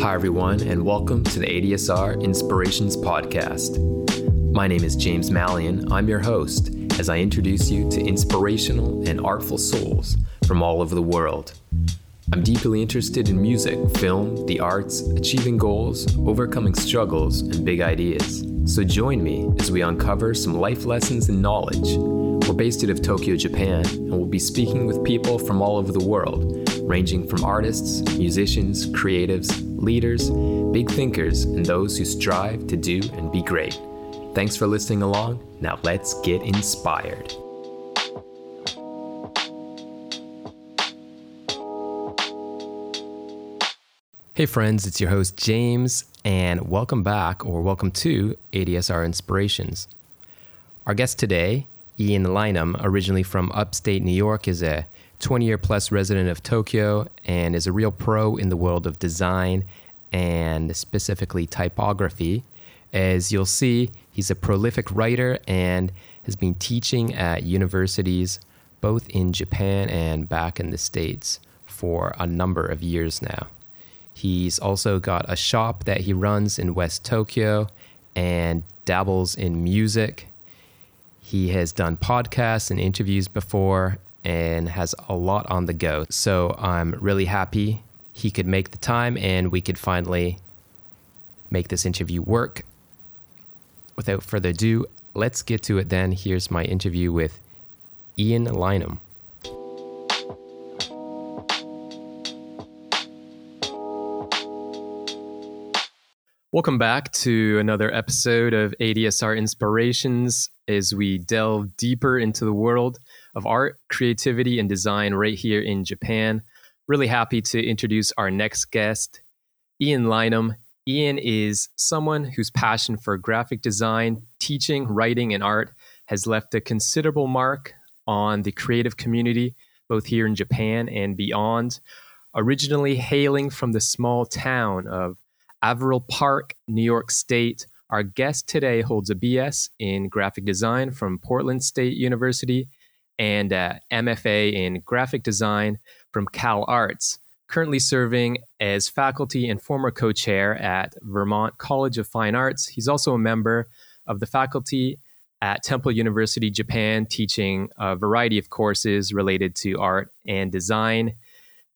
Hi, everyone, and welcome to the ADSR Inspirations Podcast. My name is James Mallion. I'm your host as I introduce you to inspirational and artful souls from all over the world. I'm deeply interested in music, film, the arts, achieving goals, overcoming struggles, and big ideas. So join me as we uncover some life lessons and knowledge. We're based out of Tokyo, Japan, and we'll be speaking with people from all over the world, ranging from artists, musicians, creatives, leaders, big thinkers, and those who strive to do and be great. Thanks for listening along. Now let's get inspired. Hey, friends, it's your host, James, and welcome back or welcome to ADSR Inspirations. Our guest today, Ian Lynam, originally from upstate New York, is a 20 year plus resident of Tokyo and is a real pro in the world of design and specifically typography. As you'll see, he's a prolific writer and has been teaching at universities both in Japan and back in the States for a number of years now. He's also got a shop that he runs in West Tokyo and dabbles in music. He has done podcasts and interviews before and has a lot on the go. So I'm really happy he could make the time and we could finally make this interview work. Without further ado, let's get to it then. Here's my interview with Ian Lynam. Welcome back to another episode of ADSR Inspirations as we delve deeper into the world of art, creativity, and design right here in Japan. Really happy to introduce our next guest, Ian Lynam. Ian is someone whose passion for graphic design, teaching, writing, and art has left a considerable mark on the creative community, both here in Japan and beyond. Originally hailing from the small town of Averill Park, New York State. Our guest today holds a BS in graphic design from Portland State University and uh, a MFA in graphic design from CalArts. Currently serving as faculty and former co chair at Vermont College of Fine Arts. He's also a member of the faculty at Temple University, Japan, teaching a variety of courses related to art and design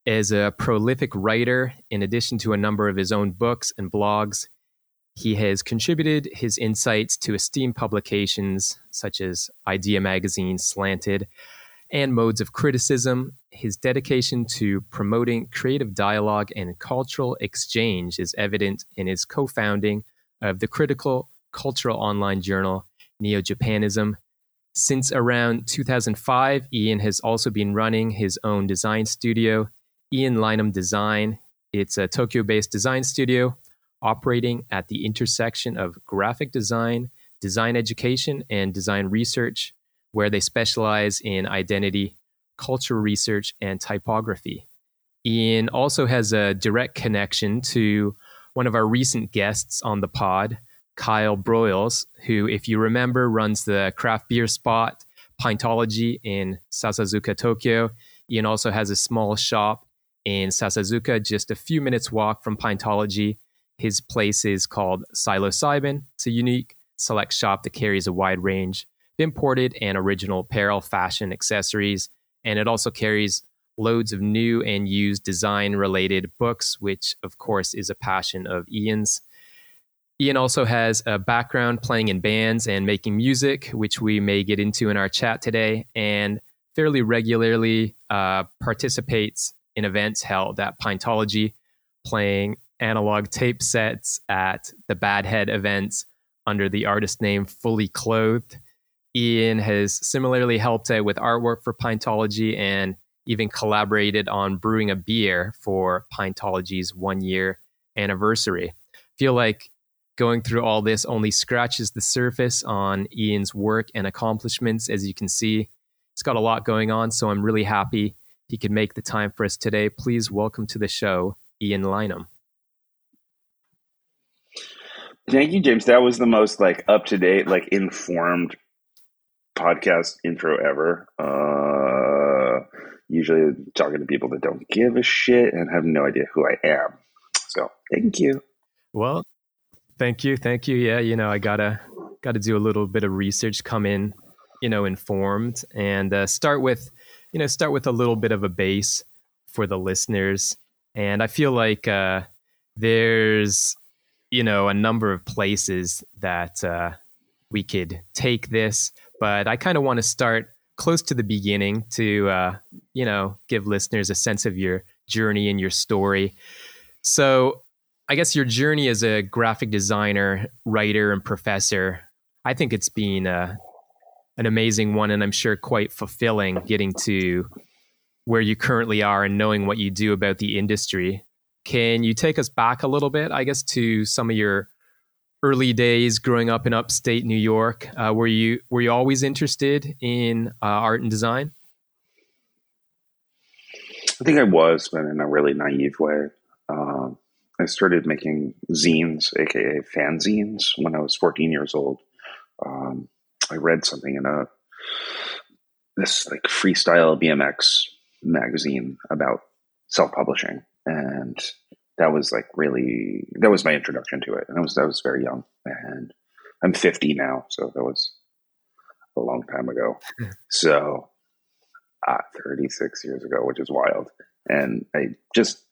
is a prolific writer, in addition to a number of his own books and blogs. He has contributed his insights to esteemed publications such as Idea Magazine, Slanted, and Modes of Criticism. His dedication to promoting creative dialogue and cultural exchange is evident in his co founding of the critical cultural online journal Néojaponisme. Since around 2005, Ian has also been running his own design studio, Ian Lynam Design. It's a Tokyo based design studio operating at the intersection of graphic design, design education, and design research, where they specialize in identity, culture research, and typography. Ian also has a direct connection to one of our recent guests on the pod, Kyle Broyles, who, if you remember, runs the craft beer spot Pintology in Sasazuka, Tokyo. Ian also has a small shop in Sasazuka, just a few minutes walk from Pintology. His place is called Sailosaibin. It's a unique select shop that carries a wide range of imported and original apparel, fashion, accessories, and it also carries loads of new and used design related books, which of course is a passion of Ian's. Ian also has a background playing in bands and making music, which we may get into in our chat today, and fairly regularly uh, participates in events held at Pintology, playing analog tape sets at the Badhead events under the artist name Fully Clothed. Ian has similarly helped out with artwork for Pintology and even collaborated on brewing a beer for Pintology's one year anniversary. Feel like going through all this only scratches the surface on Ian's work and accomplishments. As you can see, it's got a lot going on, so I'm really happy he could make the time for us today. Please welcome to the show, Ian Lynam. Thank you, James. That was the most like up to date, like informed podcast intro ever. Uh, usually talking to people that don't give a shit and have no idea who I am. So Thank you. Well, thank you, thank you. Yeah, you know, I gotta gotta do a little bit of research, come in, you know, informed, and uh, start with, you know, start with a little bit of a base for the listeners. And I feel like uh, there's, you know, a number of places that uh, we could take this, but I kind of want to start close to the beginning to, uh, you know, give listeners a sense of your journey and your story. So, I guess your journey as a graphic designer, writer, and professor, I think it's been uh, an amazing one, and I'm sure quite fulfilling getting to where you currently are and knowing what you do about the industry. Can you take us back a little bit, I guess, to some of your early days growing up in upstate New York? Uh, were you were you always interested in uh, art and design? I think I was, but in a really naive way. Um, I started making zines, aka fanzines, when I was 14 years old. Um, I read something in a this like freestyle BMX magazine about self-publishing, and that was like really that was my introduction to it. And I was I was very young, and I'm 50 now, so that was a long time ago. so, uh, 36 years ago, which is wild, and I just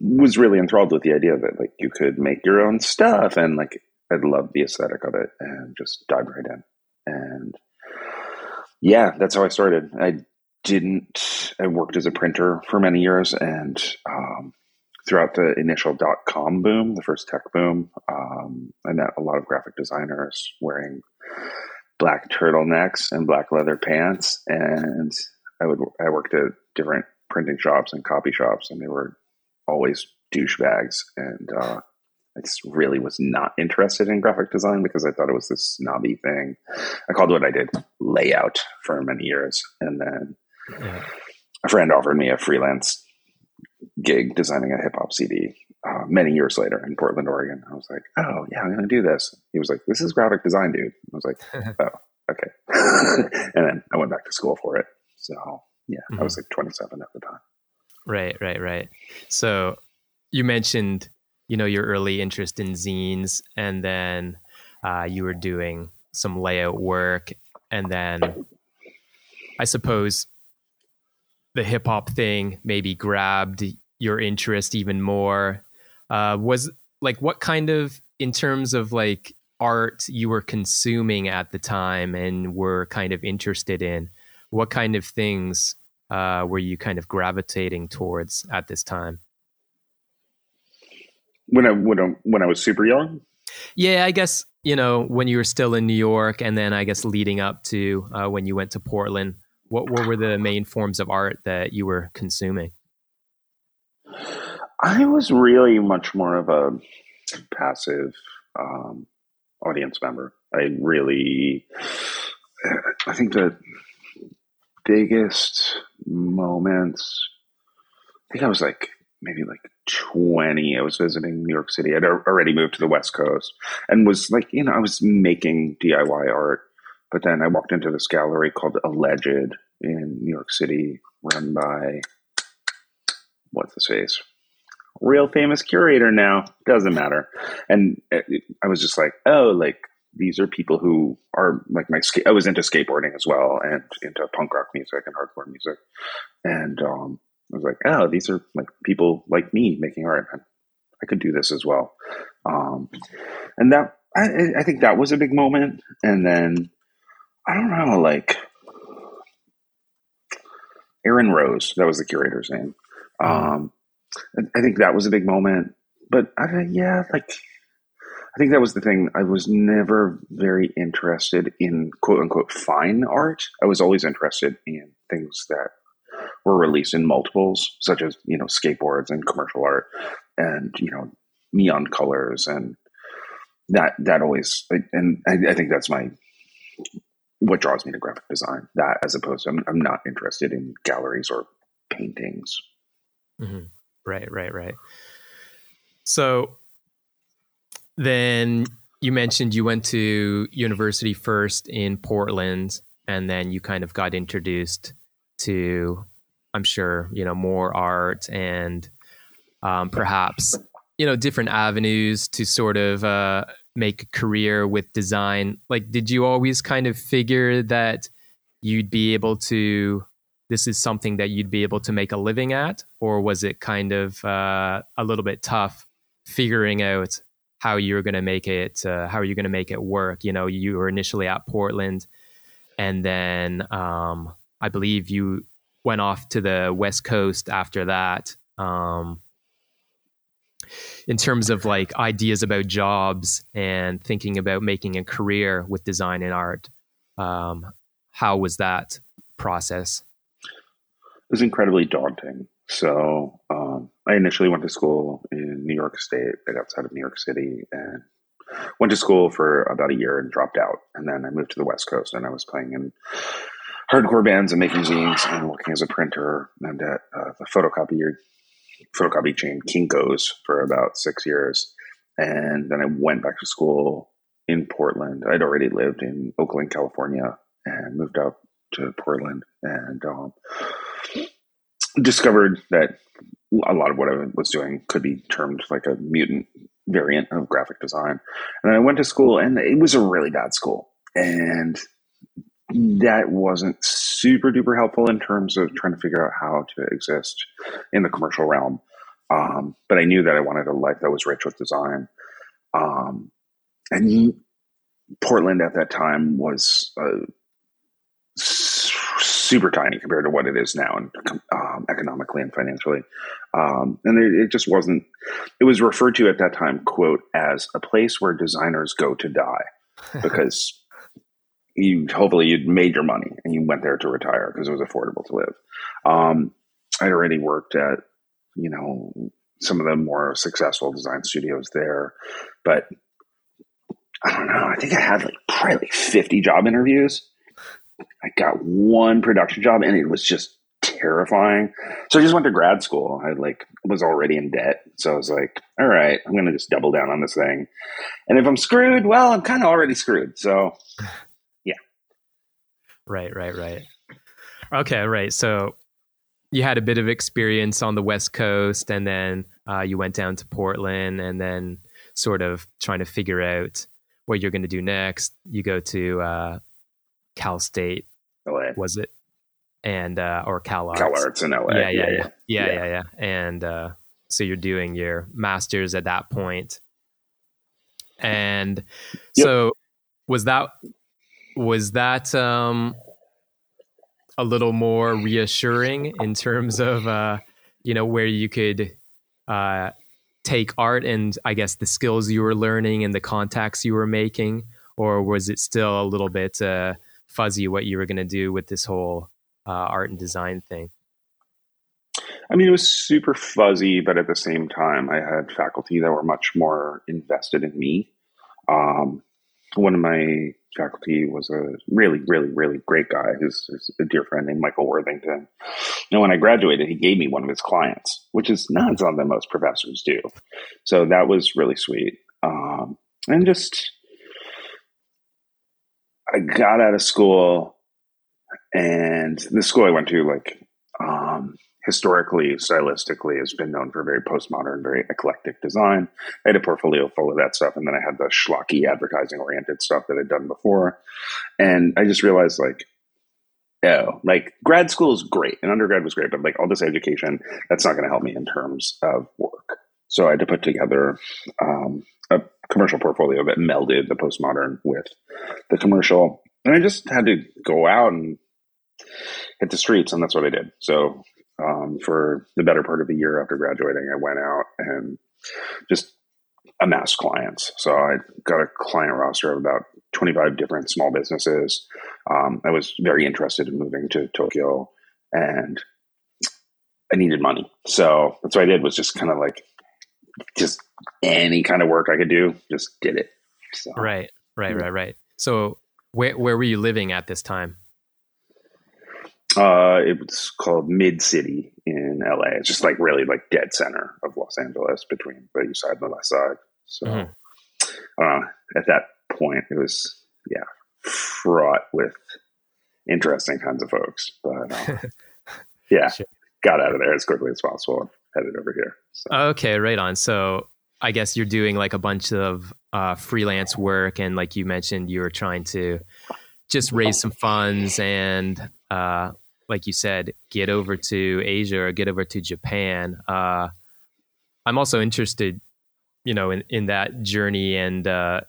was really enthralled with the idea that like you could make your own stuff and like I loved the aesthetic of it and just dived right in. And yeah, that's how I started. I didn't, I worked as a printer for many years and um, throughout the initial dot com boom, the first tech boom, um, I met a lot of graphic designers wearing black turtlenecks and black leather pants. And I would, I worked at different printing shops and copy shops and they were always douchebags. And uh, I just really was not interested in graphic design because I thought it was this snobby thing. I called what I did layout for many years. And then yeah. a friend offered me a freelance gig designing a hip hop CD uh, many years later in Portland, Oregon. I was like, oh, yeah, I'm going to do this. He was like, this is graphic design, dude. I was like, oh, okay. and then I went back to school for it. So, yeah, mm-hmm. I was like 27 at the time. Right, right, right. So you mentioned you know your early interest in zines and then uh, you were doing some layout work and then i suppose the hip hop thing maybe grabbed your interest even more uh, was like what kind of in terms of like art you were consuming at the time and were kind of interested in what kind of things uh, were you kind of gravitating towards at this time when I when I when I was super young. Yeah, I guess you know when you were still in New York, and then I guess leading up to uh, when you went to Portland. What what were the main forms of art that you were consuming? I was really much more of a passive um, audience member. I really, I think the biggest moments. I think I was like maybe like 20 i was visiting new york city i'd already moved to the west coast and was like you know i was making diy art but then i walked into this gallery called alleged in new york city run by what's his face real famous curator now doesn't matter and i was just like oh like these are people who are like my i was into skateboarding as well and into punk rock music and hardcore music and um I was like, oh, these are like people like me making art. I could do this as well. Um, and that, I, I think that was a big moment. And then, I don't know, like Aaron Rose, that was the curator's name. Um, I think that was a big moment. But I, yeah, like, I think that was the thing. I was never very interested in quote unquote fine art. I was always interested in things that were released in multiples, such as you know skateboards and commercial art, and you know neon colors, and that that always and I, I think that's my what draws me to graphic design. That as opposed to I'm, I'm not interested in galleries or paintings. Mm-hmm. Right, right, right. So then you mentioned you went to university first in Portland, and then you kind of got introduced to I'm sure, you know, more art and um, perhaps you know different avenues to sort of uh, make a career with design. Like, did you always kind of figure that you'd be able to? This is something that you'd be able to make a living at, or was it kind of uh, a little bit tough figuring out how you're going to make it? Uh, how are you going to make it work? You know, you were initially at Portland, and then um, I believe you went off to the West Coast after that. Um, in terms of like ideas about jobs and thinking about making a career with design and art, um, how was that process? It was incredibly daunting. So um, I initially went to school in New York State, right outside of New York City, and went to school for about a year and dropped out. And then I moved to the West Coast, and I was playing in hardcore bands and making zines and working as a printer and at uh, the photocopier photocopy chain Kinko's for about six years. And then I went back to school in Portland. I'd already lived in Oakland, California, and moved up to Portland and um, discovered that a lot of what I was doing could be termed like a mutant variant of graphic design. And I went to school, and it was a really bad school. And that wasn't super duper helpful in terms of trying to figure out how to exist in the commercial realm. Um, but I knew that I wanted a life that was rich with design. Um, and Portland at that time was uh, super tiny compared to what it is now, and um, economically and financially. Um, and it, it, just wasn't. It was referred to at that time, quote, as a place where designers go to die, because you hopefully you'd made your money and you went there to retire because it was affordable to live. Um, I'd already worked at you know some of the more successful design studios there, but I don't know. I think I had like probably like fifty job interviews. I got one production job and it was just terrifying. So I just went to grad school. I like was already in debt. So I was like, all right, I'm gonna just double down on this thing. And if I'm screwed, well, I'm kind of already screwed. So Right, right, right. Okay, right. So you had a bit of experience on the West Coast, and then uh, you went down to Portland, and then sort of trying to figure out what you're going to do next. You go to uh, Cal State, LA. was it? And uh, or CalArts. Cal Arts in LA. Yeah, yeah, yeah, yeah, yeah, yeah. yeah. And uh, so you're doing your masters at that point. point, and yep. so was that was that um, a little more reassuring in terms of uh, you know where you could uh, take art and I guess the skills you were learning and the contacts you were making, or was it still a little bit uh, fuzzy what you were going to do with this whole uh, art and design thing? I mean, it was super fuzzy, but at the same time, I had faculty that were much more invested in me. Um, one of my faculty was a really, really, really great guy. He's, a dear friend named Michael Worthington. And when I graduated, he gave me one of his clients, which is not something most professors do. So that was really sweet. Um, and just, I got out of school, and the school I went to, like, um, historically, stylistically, has been known for very postmodern, very eclectic design. I had a portfolio full of that stuff, and then I had the schlocky advertising oriented stuff that I'd done before. And I just realized, like, oh, like grad school is great and undergrad was great, but like all this education, that's not going to help me in terms of work. So I had to put together um, a commercial portfolio that melded the postmodern with the commercial. And I just had to go out and hit the streets, and that's what I did. So um, for the better part of a year after graduating, I went out and just amassed clients. So I got a client roster of about 25 different small businesses. Um, I was very interested in moving to Tokyo and I needed money. So that's what I did was just kind of like just any kind of work I could do, just did it. So, right, right, right, right. So where, where were you living at this time? Uh, it was called Mid City in LA. It's just like really like dead center of Los Angeles between the east side and the west side. So, mm-hmm. uh, at that point, it was yeah fraught with interesting kinds of folks. But uh, yeah, sure. got out of there as quickly as possible. and Headed over here. So. Okay, right on. So I guess you're doing like a bunch of uh, freelance work, and like you mentioned, you were trying to just raise some funds and, uh, like you said, get over to Asia or get over to Japan. Uh, I'm also interested, you know, in in that journey and uh,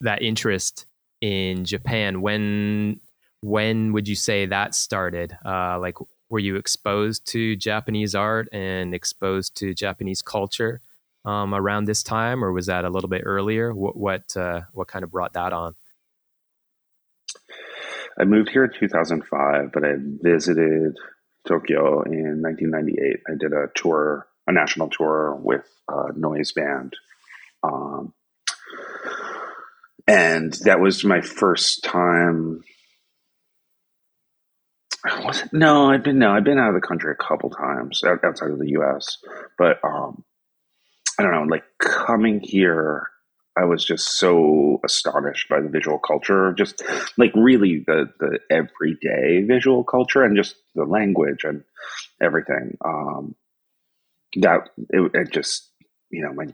that interest in Japan. When when would you say that started? Uh, like, were you exposed to Japanese art and exposed to Japanese culture um, around this time, or was that a little bit earlier? What what uh, what kind of brought that on? I moved here in 2005, but I visited Tokyo in 1998. I did a tour, a national tour with a noise band. Um, and that was my first time was it? No, I've been no, I've been out of the country a couple times outside of the U.S. But um, I don't know, like coming here, I was just so astonished by the visual culture, just like really the the everyday visual culture and just the language and everything. Um, that it, it just you know my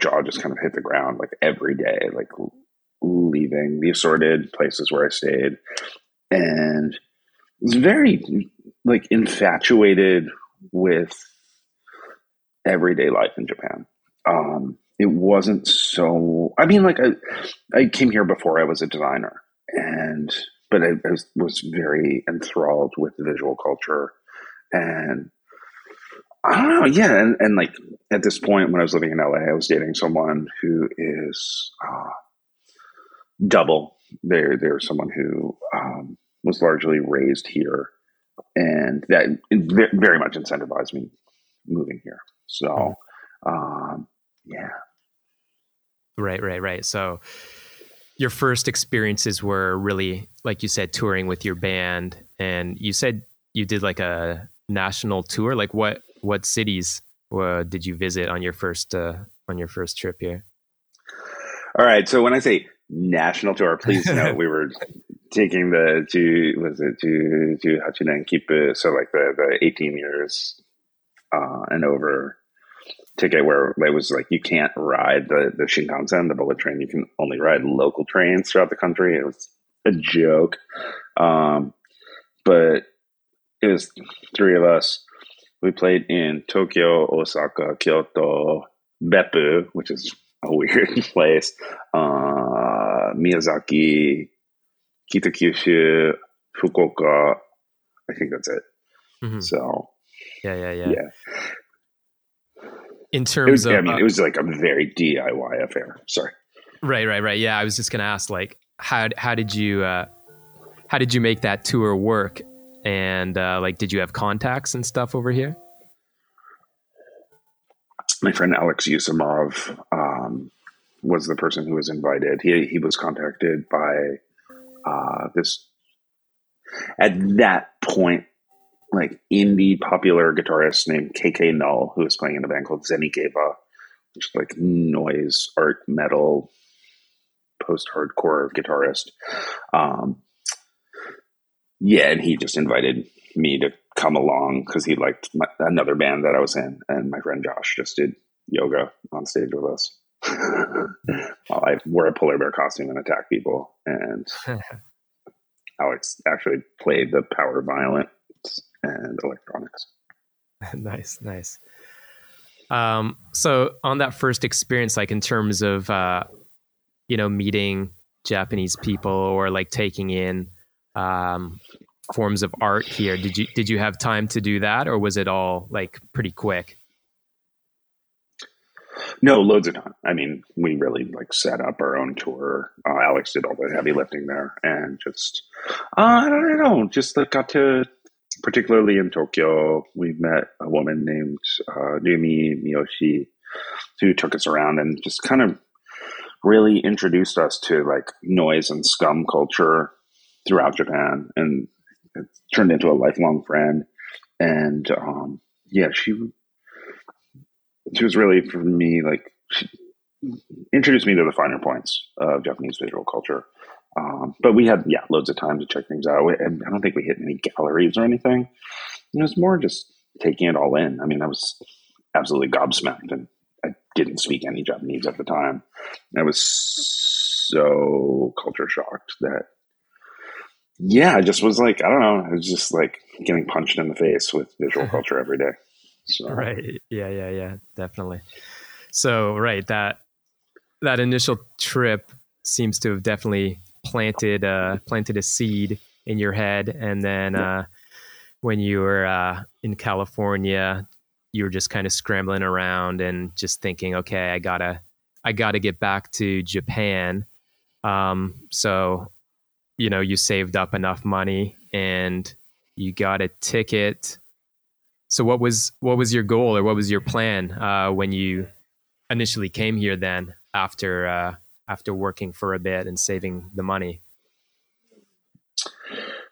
jaw just kind of hit the ground like every day, like leaving the assorted places where I stayed and was very like infatuated with everyday life in Japan. Um, it wasn't so. I mean, like I, I came here before I was a designer, and but I, I was, was very enthralled with visual culture, and I don't know, yeah, and, and like at this point when I was living in LA, I was dating someone who is uh, double. They're they're someone who um, was largely raised here, and that very much incentivized me moving here. So, um, yeah. Right, right, right. So, your first experiences were really, like you said, touring with your band, and you said you did like a national tour. Like, what what cities uh, did you visit on your first uh, on your first trip here? All right. So when I say national tour, please note we were taking the to was it to to Hachiren Kippu, so like the the eighteen years uh, and over ticket where it was like you can't ride the the Shinkansen, the bullet train. You can only ride local trains throughout the country. It was a joke, um, but it was three of us. We played in Tokyo, Osaka, Kyoto, Beppu, which is a weird place, uh, Miyazaki, Kitakyushu, Fukuoka. I think that's it. Mm-hmm. So, yeah, yeah, yeah. Yeah. In terms was, of, I mean, uh, it was like a very DIY affair. Sorry. Right, right, right. Yeah, I was just gonna ask, like, how how did you uh, how did you make that tour work? And uh, like, did you have contacts and stuff over here? My friend Alex Yusimov um, was the person who was invited. He he was contacted by uh, this at that point like indie popular guitarist named KK Null who was playing in a band called Zeni Geva, which is like noise art metal post hardcore guitarist. Um, yeah, and he just invited me to come along because he liked my, another band that I was in, and my friend Josh just did yoga on stage with us. I wore a polar bear costume and attacked people, and Alex actually played the power violin and electronics. nice, nice. Um, so on that first experience, like in terms of uh, you know meeting Japanese people or like taking in um, forms of art here, did you did you have time to do that, or was it all like pretty quick? No, loads of time. I mean, we really like set up our own tour. Uh, Alex did all the heavy lifting there, and just uh, I don't know, just like got to. Particularly in Tokyo, we met a woman named uh, Miyoshi, who took us around and just kind of really introduced us to like noise and scum culture throughout Japan, and it turned into a lifelong friend. And um, yeah, she she was really for me like she introduced me to the finer points of Japanese visual culture. Um, but we had yeah loads of time to check things out. And I don't think we hit any galleries or anything. It was more just taking it all in. I mean, I was absolutely gobsmacked, and I didn't speak any Japanese at the time. I was so culture shocked that yeah, I just was like, I don't know, I was just like getting punched in the face with visual culture every day. So. Right. Yeah, yeah, yeah, definitely. So, right, that that initial trip seems to have definitely planted uh planted a seed in your head and then uh when you were uh in California, you were just kind of scrambling around and just thinking, okay, I got to I got to get back to Japan. Um so you know you saved up enough money and you got a ticket so what was what was your goal or what was your plan uh, when you initially came here then after uh, after working for a bit and saving the money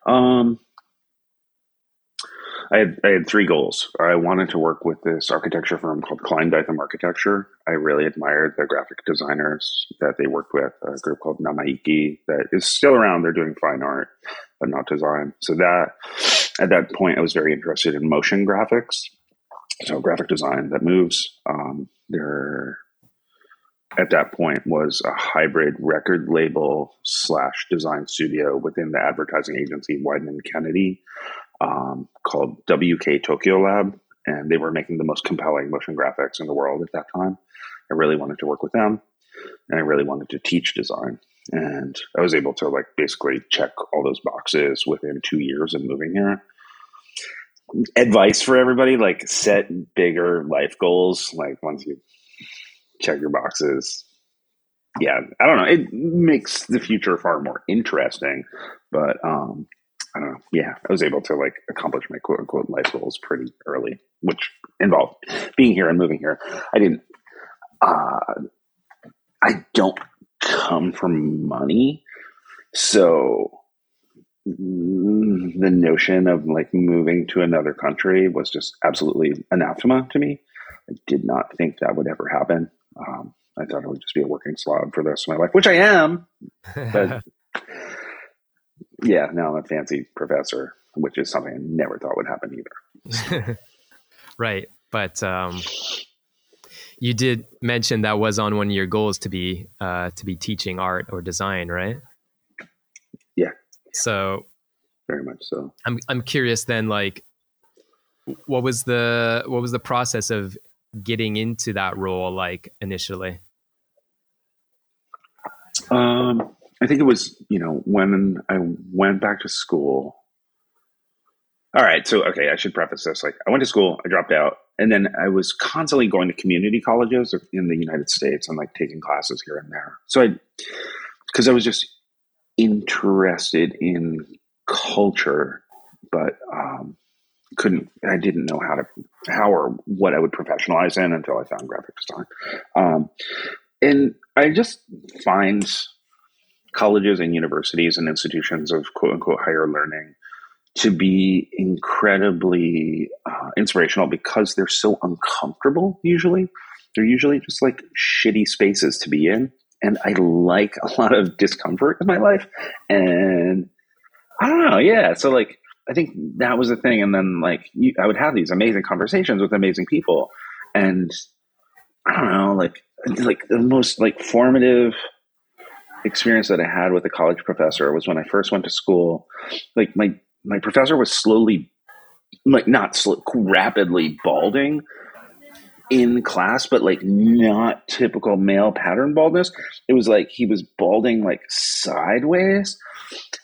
um I had, I had three goals. I wanted to work with this architecture firm called Klein Dytham Architecture. I really admired the graphic designers that they worked with, a group called Namaiki that is still around. They're doing fine art, but not design. So that at that point, I was very interested in motion graphics. So graphic design that moves. Um, there at that point was a hybrid record label slash design studio within the advertising agency Wieden Kennedy um, called WK Tokyo Lab, and they were making the most compelling motion graphics in the world at that time. I really wanted to work with them, and I really wanted to teach design. And I was able to like basically check all those boxes within two years of moving here. Advice for everybody: like set bigger life goals. Like once you check your boxes, yeah, I don't know. It makes the future far more interesting, but um, I don't know. Yeah, I was able to like accomplish my quote unquote life goals pretty early, which involved being here and moving here. I didn't. Uh, I don't come from money, so the notion of like moving to another country was just absolutely anathema to me. I did not think that would ever happen. Um, I thought I would just be a working slob for the rest of my life, which I am. But yeah, now I'm a fancy professor, which is something I never thought would happen either. right. But um, you did mention that was on one of your goals to be uh, to be teaching art or design, right? Yeah. So very much so. I'm I'm curious then, like, what was the what was the process of getting into that role like initially? Um, I think it was, you know, when I went back to school. All right. So, okay, I should preface this. Like, I went to school, I dropped out, and then I was constantly going to community colleges in the United States and like taking classes here and there. So, I, because I was just interested in culture, but um, couldn't, I didn't know how to, how or what I would professionalize in until I found graphic design. Um, and I just find colleges and universities and institutions of quote unquote higher learning to be incredibly uh, inspirational because they're so uncomfortable usually. They're usually just like shitty spaces to be in. And i like a lot of discomfort in my life. And i don't know yeah. So like i think that was the thing and then like you, i would have these amazing conversations with amazing people and i don't know like like the most like formative experience that I had with a college professor was when I first went to school. Like my my professor was slowly, like not slow, rapidly balding in class, but like not typical male pattern baldness. It was like he was balding like sideways.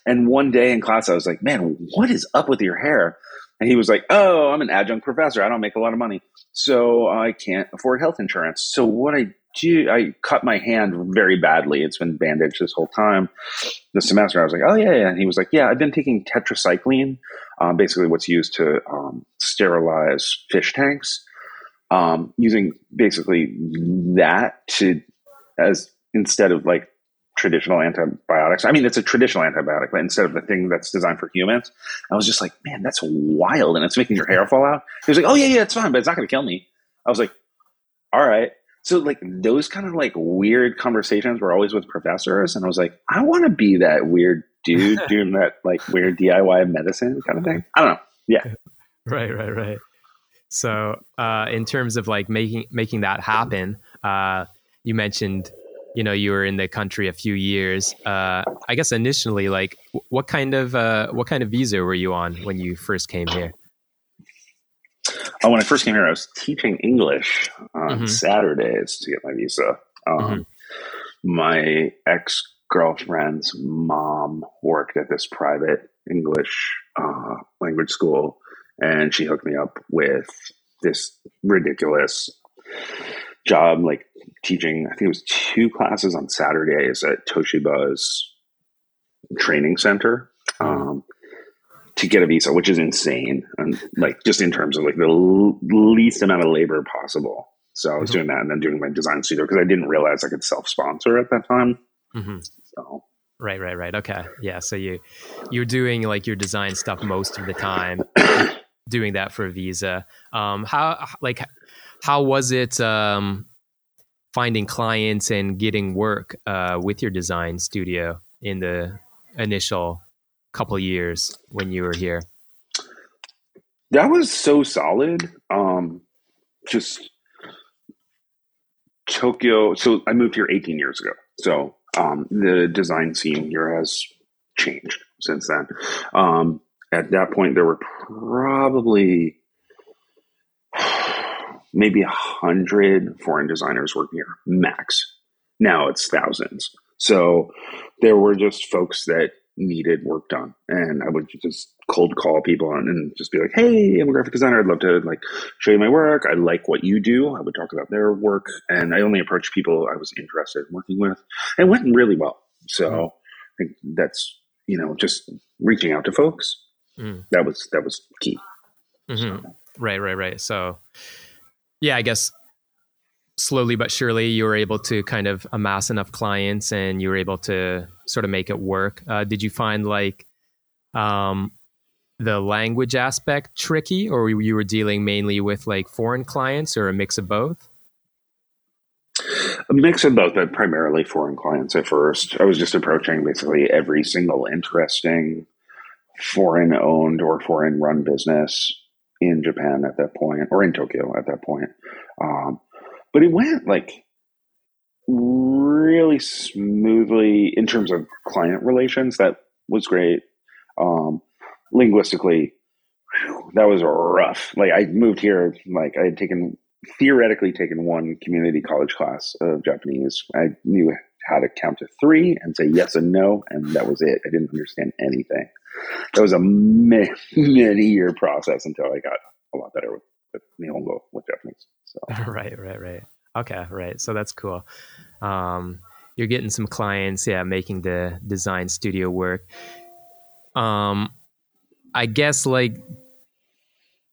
And one day in class, I was like, "Man, what is up with your hair?" And he was like, "Oh, I'm an adjunct professor. I don't make a lot of money, so I can't afford health insurance. So what I do, I cut my hand very badly. It's been bandaged this whole time. The semester, I was like, oh yeah, yeah. And he was like, yeah, I've been taking tetracycline, um, basically what's used to um, sterilize fish tanks, um, using basically that to as instead of like traditional antibiotics. I mean, it's a traditional antibiotic, but instead of the thing that's designed for humans, I was just like, man, that's wild, and it's making your hair fall out. He was like, oh yeah, yeah, it's fine, but it's not going to kill me. I was like, all right. So like those kind of like weird conversations were always with professors, and I was like, I want to be that weird dude doing that like weird DIY medicine kind of thing. I don't know. Yeah. Right, right, right. So, uh, in terms of like making making that happen, uh, you mentioned, you know, you were in the country a few years. Uh, I guess initially, like, what kind of uh, what kind of visa were you on when you first came here? Oh, when I first came here, I was teaching English on mm-hmm. Saturdays to get my visa. Um, mm-hmm. My ex girlfriend's mom worked at this private English uh, language school, and she hooked me up with this ridiculous job, like teaching. I think it was two classes on Saturdays at Toshiba's training center. Um, to get a visa, which is insane, and like just in terms of like the l- least amount of labor possible. So I was mm-hmm. doing that and then doing my design studio because I didn't realize I could self sponsor at that time. Mm-hmm. So right, right, right. Okay, yeah. So you you're doing like your design stuff most of the time, doing that for visa. Um, how like how was it um, finding clients and getting work uh, with your design studio in the initial couple years when you were here? That was so solid. Um, just Tokyo. So I moved here 18 years ago. So um, the design scene here has changed since then. Um, at that point, there were probably maybe a hundred foreign designers working here, max. Now it's thousands. So there were just folks that needed work done. And I would just cold call people and just be like, Hey, I'm a graphic designer. I'd love to like show you my work. I like what you do. I would talk about their work. And I only approached people I was interested in working with. It went really well. So mm. I think that's, you know, just reaching out to folks. Mm. That was, that was key. Mm-hmm. So. Right, right, right. So yeah, I guess slowly but surely you were able to kind of amass enough clients and you were able to sort of make it work. Uh, did you find like um, the language aspect tricky, or you were dealing mainly with like foreign clients, or a mix of both? A mix of both, but primarily foreign clients at first. I was just approaching basically every single interesting foreign owned or foreign run business in Japan at that point, or in Tokyo at that point. Um, but it went like really smoothly in terms of client relations. That was great. Um, linguistically, whew, that was rough. Like I moved here, like I had taken theoretically taken one community college class of Japanese. I knew how to count to three and say yes and no, and that was it. I didn't understand anything. That was a many, year process until I got a lot better with, with Nihongo with Japanese. So right, right, right. Okay, right. So that's cool. Um, you're getting some clients, yeah, making the design studio work. Um, I guess like,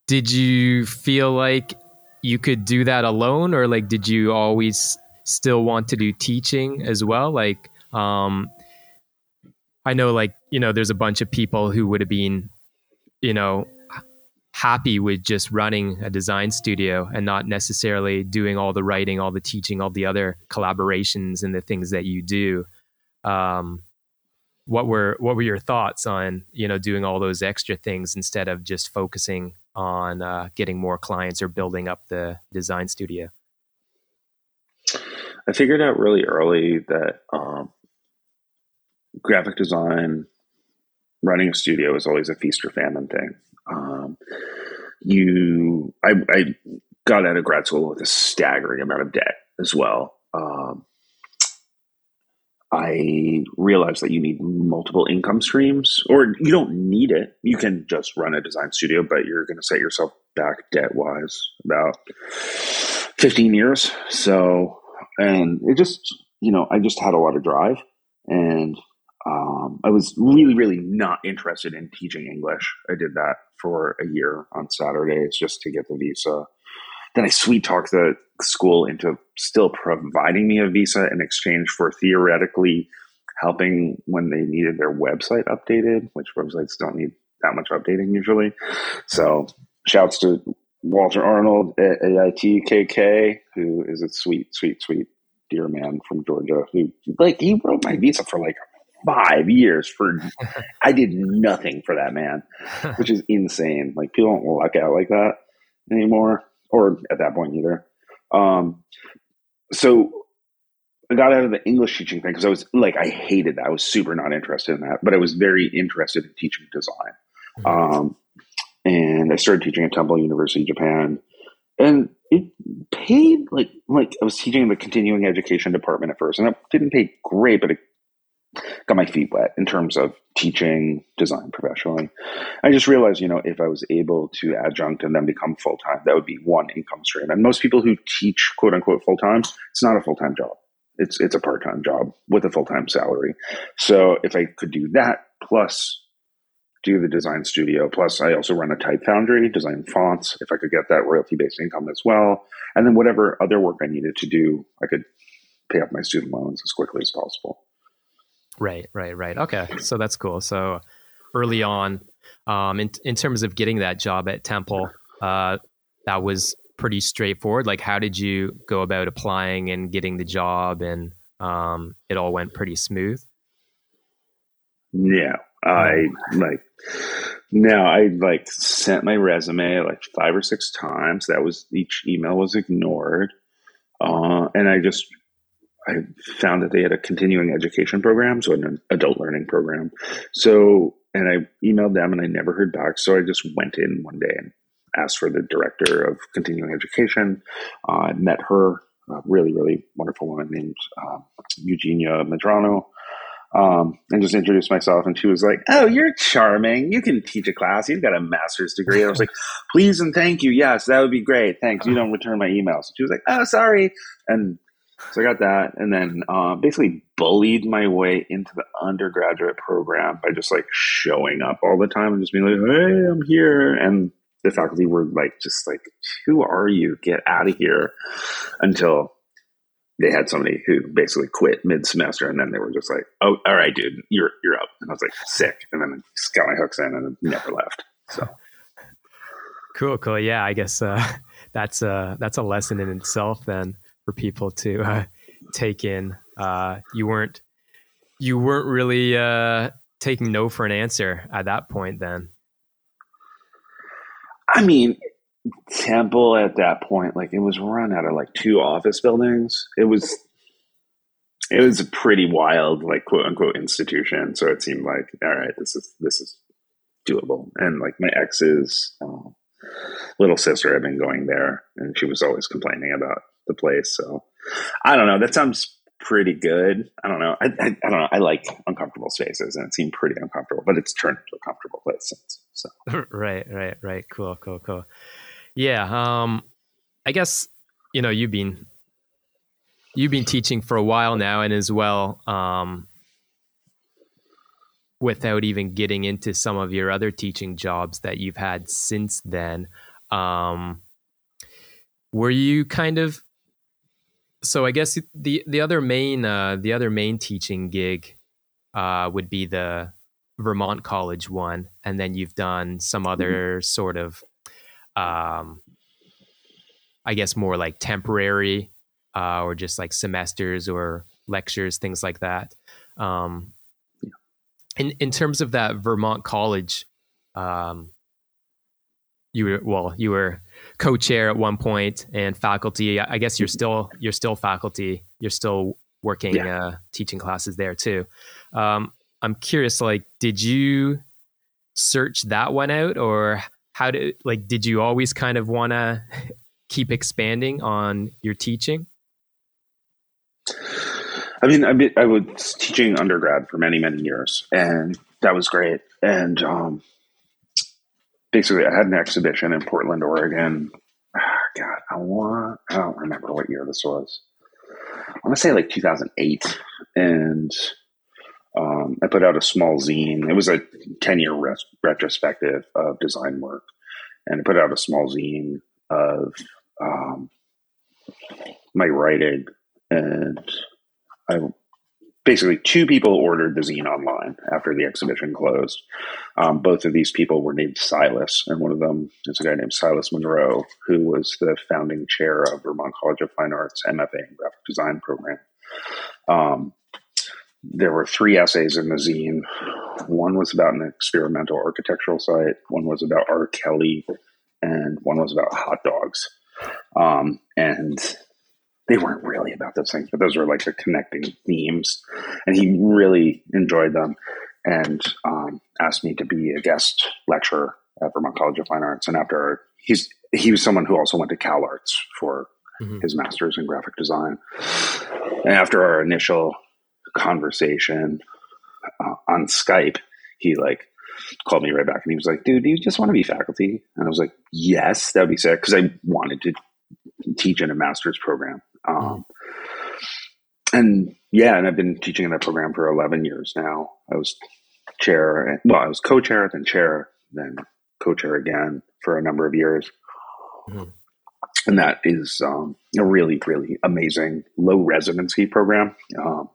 did you feel like you could do that alone, or like, did you always still want to do teaching as well? Like, um, I know, like, you know, there's a bunch of people who would have been, you know, happy with just running a design studio and not necessarily doing all the writing, all the teaching, all the other collaborations and the things that you do. Um, what were what were your thoughts on you know doing all those extra things instead of just focusing on uh, getting more clients or building up the design studio? I figured out really early that um, graphic design, running a studio is always a feast or famine thing. Um, you, I, I, got out of grad school with a staggering amount of debt as well. Um, I realized that you need multiple income streams, or you don't need it. You can just run a design studio, but you're going to set yourself back debt wise about 15 years. So, and it just, you know, I just had a lot of drive and um, I was really, really not interested in teaching English. I did that for a year on Saturdays just to get the visa. Then I sweet talked the school into still providing me a visa in exchange for theoretically helping when they needed their website updated, which websites don't need that much updating usually. So, shouts to Walter Arnold at AITKK, who is a sweet, sweet, sweet dear man from Georgia who like he wrote my visa for like five years for I did nothing for that man, which is insane. Like people don't luck out like that. anymore, or at that point either. Um, so I got out of the English teaching thing because I was like, I hated that. I was super not interested in that, but I was very interested in teaching design. Mm-hmm. Um, and I started teaching at Temple University, Japan, and it paid like like I was teaching in the continuing education department at first, and it didn't pay great, but it got my feet wet in terms of teaching design professionally. I just realized, you know, if I was able to adjunct and then become full time, that would be one income stream. And most people who teach quote unquote full time, it's not a full time job. It's it's a part time job with a full time salary. So if I could do that plus do the design studio, plus I also run a type foundry, design fonts. If I could get that royalty based income as well, and then whatever other work I needed to do, I could pay off my student loans as quickly as possible. Right, right, right. Okay, so that's cool. So early on, um, in in terms of getting that job at Temple, uh, that was pretty straightforward. Like, how did you go about applying and getting the job, and um, it all went pretty smooth? Yeah, I like. now I like sent my resume like five or six times. That was each email was ignored, uh, and I just I found that they had a continuing education program, so an adult learning program. So, and I emailed them and I never heard back. So I just went in one day and asked for the director of continuing education. Uh, I met her, a really, really wonderful woman named uh, Eugenia Medrano. Um, and just introduced myself. And she was like, Oh, you're charming. You can teach a class. You've got a master's degree. I was like, Please and thank you. Yes, that would be great. Thanks. You don't return my emails. She was like, Oh, sorry. And so I got that, and then uh, basically bullied my way into the undergraduate program by just like showing up all the time and just being like, "Hey, I'm here," and the faculty were like, just like, "Who are you? Get out of here!" Until they had somebody who basically quit mid semester, and then they were just like, "Oh, all right, dude, you're you're up," and I was like, "Sick," and then just got my hooks in and never left. So cool, cool, yeah. I guess uh, that's a that's a lesson in itself then for people to uh, take in. Uh, you weren't you weren't really uh, taking no for an answer at that point. Then, I mean, Temple at that point, like it was run out of like two office buildings. It was it was a pretty wild, like quote unquote institution. So it seemed like, all right, this is this is doable. And like my ex's uh, little sister had been going there, and she was always complaining about the place. So I don't know. That sounds pretty good. I don't know. I, I, I, don't know. I like uncomfortable spaces, and it seemed pretty uncomfortable, but it's turned into a comfortable place since. So right, right, right. Cool, cool, cool. Yeah. Um, I guess you know you've been you've been teaching for a while now, and as well, um, without even getting into some of your other teaching jobs that you've had since then. Um, were you kind of so I guess the the other main uh, the other main teaching gig uh, would be the Vermont College one, and then you've done some mm-hmm. other mm-hmm. sort of, um, I guess more like temporary uh, or just like semesters or lectures, things like that. Um, in in terms of that Vermont College, um, you were well, you were co-chair at one point and faculty. I guess you're still you're still faculty. You're still working yeah. uh, teaching classes there too. Um, I'm curious, like, did you search that one out, or how did like did you always kind of want to keep expanding on your teaching? I mean, I, be, I was teaching undergrad for many, many years, and that was great. And um, basically, I had an exhibition in Portland, Oregon. Oh, God, I want, I don't remember what year this was. I want to say like 2008. And um, I put out a small zine. It was a 10 year ret- retrospective of design work. And I put out a small zine of um, my writing. And I basically two people ordered the zine online after the exhibition closed. Um, both of these people were named Silas, and one of them is a guy named Silas Munro, who was the founding chair of Vermont College of Fine Arts MFA in graphic design program. Um, there were three essays in the zine. One was about an experimental architectural site. One was about R. Kelly and one was about hot dogs. Um, and they weren't really about those things, but those were like the connecting themes. And he really enjoyed them and um, asked me to be a guest lecturer at Vermont College of Fine Arts. And after he's he was someone who also went to CalArts for mm-hmm. his master's in graphic design. And after our initial conversation uh, on Skype, he like called me right back and he was like, dude, do you just want to be faculty? And I was like, yes, that would be sick. Cause I wanted to teach in a master's program. Um, and yeah, and I've been teaching in that program for 11 years now. I was chair, well, I was co-chair, then chair, then co-chair again for a number of years. Mm-hmm. And that is um, a really, really amazing low residency program. Um,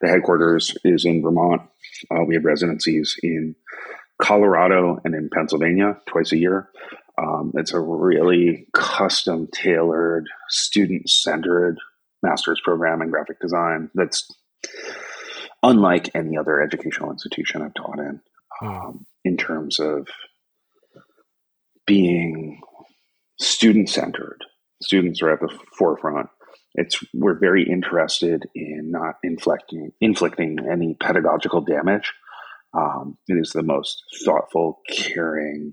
the headquarters is in Vermont. Uh, we have residencies in Colorado and in Pennsylvania twice a year. Um, it's a really custom tailored, student centered master's program in graphic design that's unlike any other educational institution I've taught in, hmm. um, in terms of being student centered. Students are at the forefront. It's we're very interested in not inflicting inflicting any pedagogical damage. Um, it is the most thoughtful, caring,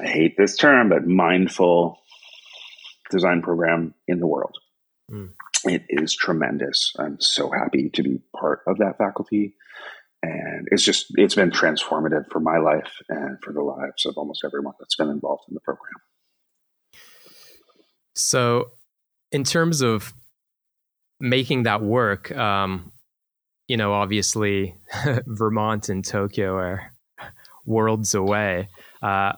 I hate this term, but mindful design program in the world. Mm. It is tremendous. I'm so happy to be part of that faculty. And it's just, it's been transformative for my life and for the lives of almost everyone that's been involved in the program. So, in terms of making that work, um, you know, obviously Vermont and Tokyo are worlds away. Uh,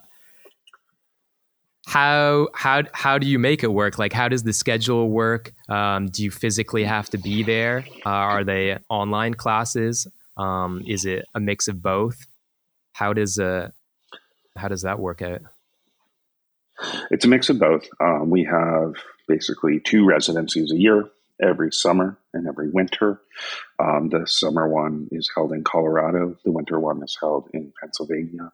how how how do you make it work? Like, how does the schedule work? Um, do you physically have to be there? Uh, are they online classes? Um, is it a mix of both? How does uh how does that work out? It's a mix of both. Um, we have basically two residencies a year every summer and every winter. Um, the summer one is held in Colorado. The winter one is held in Pennsylvania.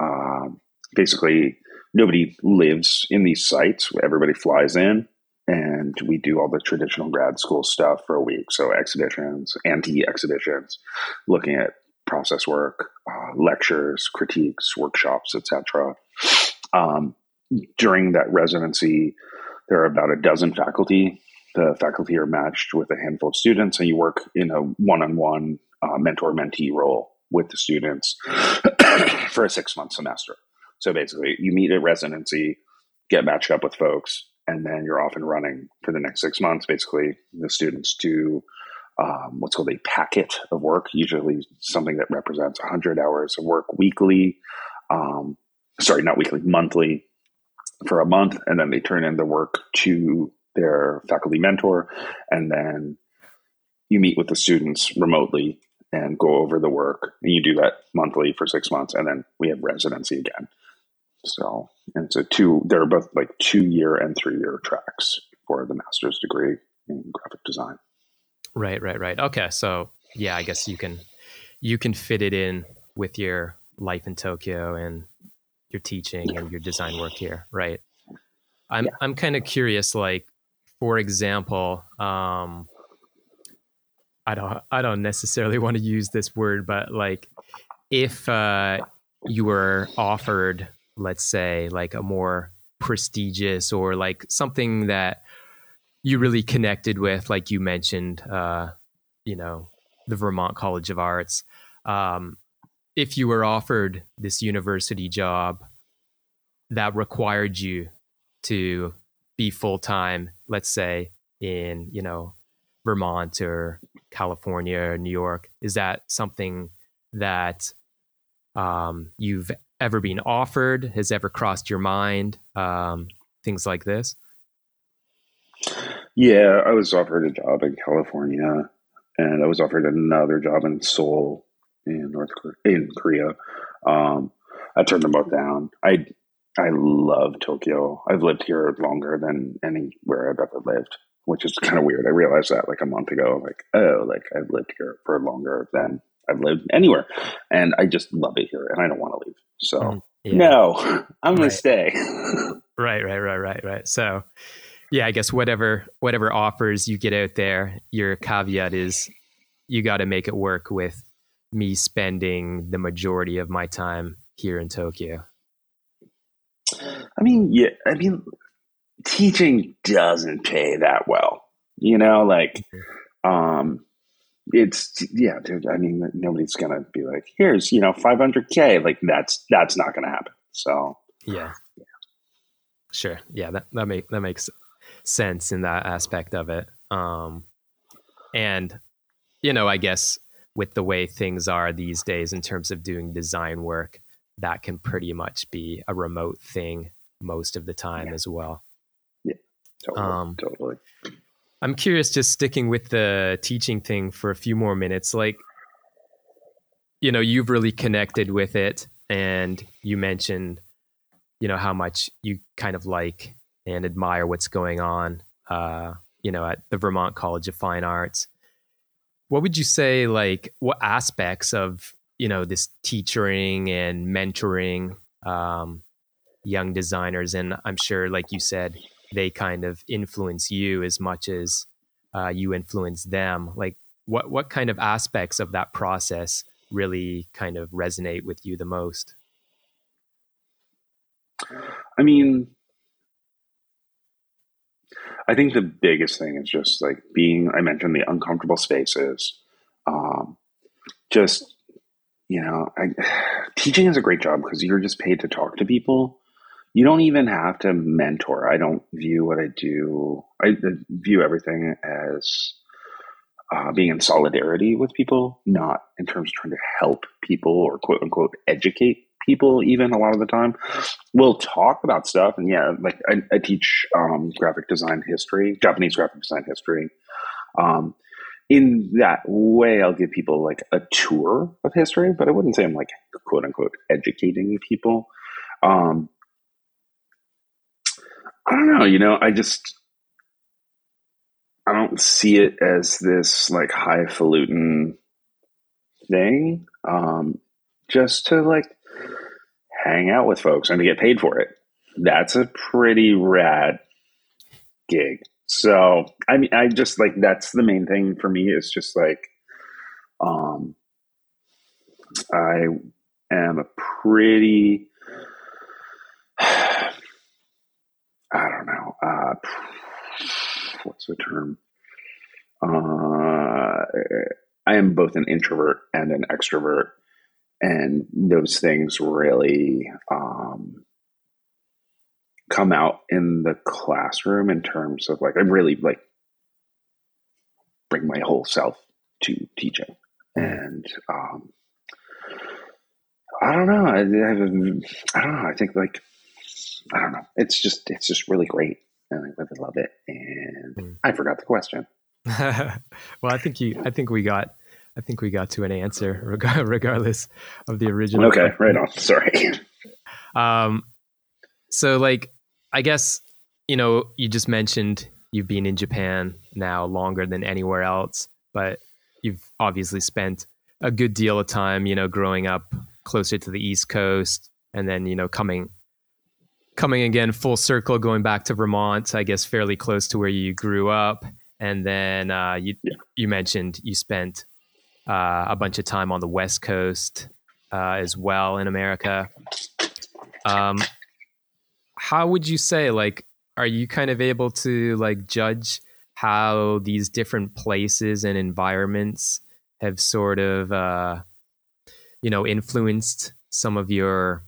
Um, basically, nobody lives in these sites. Everybody flies in, and we do all the traditional grad school stuff for a week. So exhibitions, anti-exhibitions, looking at process work, uh, lectures, critiques, workshops, etc. Um, during that residency, there are about a dozen faculty. The faculty are matched with a handful of students, and you work in a one-on-one uh, mentor-mentee role with the students for a six-month semester. So basically, you meet at residency, get matched up with folks, and then you're off and running for the next six months. Basically, the students do um, what's called a packet of work, usually something that represents 100 hours of work weekly. Um, sorry, not weekly, monthly for a month. And then they turn in the work to their faculty mentor. And then you meet with the students remotely and go over the work. And you do that monthly for six months. And then we have residency again. So, and so two, they're both like two year and three year tracks for the master's degree in graphic design. Right, right, right. Okay. So yeah, I guess you can, you can fit it in with your life in Tokyo and your teaching and your design work here. Right. I'm, yeah. I'm kind of curious, like, for example, um, I don't, I don't necessarily want to use this word, but like, if uh, you were offered let's say like a more prestigious or like something that you really connected with like you mentioned uh you know the Vermont College of Arts. Um if you were offered this university job that required you to be full time let's say in you know Vermont or California or New York is that something that um, you've ever been offered, has ever crossed your mind, um, things like this? Yeah, I was offered a job in California, and I was offered another job in Seoul, in North Korea, in Korea. Um, I turned them both down. I I love Tokyo. I've lived here longer than anywhere I've ever lived, which is kind of weird. I realized that like a month ago. Like, oh, like I've lived here for longer than I've lived anywhere, and I just love it here, and I don't want to leave. So mm, yeah. no, I'm right. to stay. right, right, right, right, right. So yeah, I guess whatever whatever offers you get out there, your caveat is you got to make it work with me spending the majority of my time here in Tokyo. I mean, yeah, I mean, teaching doesn't pay that well. You know, like, mm-hmm. um, it's yeah, dude. I mean, nobody's gonna be like, here's you know, 500k. Like that's that's not gonna happen. So yeah, yeah. sure, yeah, that that make that makes sense in that aspect of it. Um, and you know, I guess with the way things are these days in terms of doing design work, that can pretty much be a remote thing most of the time yeah. as well. Yeah, totally. Um, totally. I'm curious, just sticking with the teaching thing for a few more minutes. Like, you know, you've really connected with it, and you mentioned, you know, how much you kind of like and admire what's going on, uh, you know, at the Vermont College of Fine Arts. What would you say, like, what aspects of, you know, this teaching and mentoring um, young designers, and I'm sure, like you said, they kind of influence you as much as uh, you influence them. Like, what what kind of aspects of that process really kind of resonate with you the most? I mean, I think the biggest thing is just like being, I mentioned the uncomfortable spaces. Um, just, you know, I, teaching is a great job because you're just paid to talk to people. You don't even have to mentor. I don't view what I do, I view everything as uh, being in solidarity with people, not in terms of trying to help people or quote unquote educate people even a lot of the time. We'll talk about stuff and yeah like i, I teach um, graphic design history japanese graphic design history. Um, in that way i'll give people like a tour of history but i wouldn't say i'm like quote unquote educating people. Um, i don't know you know i just i don't see it as this like highfalutin thing um, just to like hang out with folks and to get paid for it. That's a pretty rad gig. So I mean, I just like that's the main thing for me. Is just like, um, I am a pretty, I don't know, uh, what's the term? Uh, I am both an introvert and an extrovert and those things really um, come out in the classroom in terms of like I really like bring my whole self to teaching, and um, I don't know. I, a, I don't know. I think like I don't know. It's just it's just really great, and I really love it. And mm. I forgot the question. well, I think you. I think we got I think we got to an answer regardless of the original. Okay, right on. Sorry. Um, so like, I guess you know, you just mentioned you've been in Japan now longer than anywhere else, but you've obviously spent a good deal of time, you know, growing up closer to the East Coast, and then you know, coming coming again full circle, going back to Vermont, I guess fairly close to where you grew up, and then uh, you yeah. you mentioned you spent uh, a bunch of time on the West Coast uh, as well in America. Um, how would you say, like, are you kind of able to like judge how these different places and environments have sort of, uh, you know, influenced some of your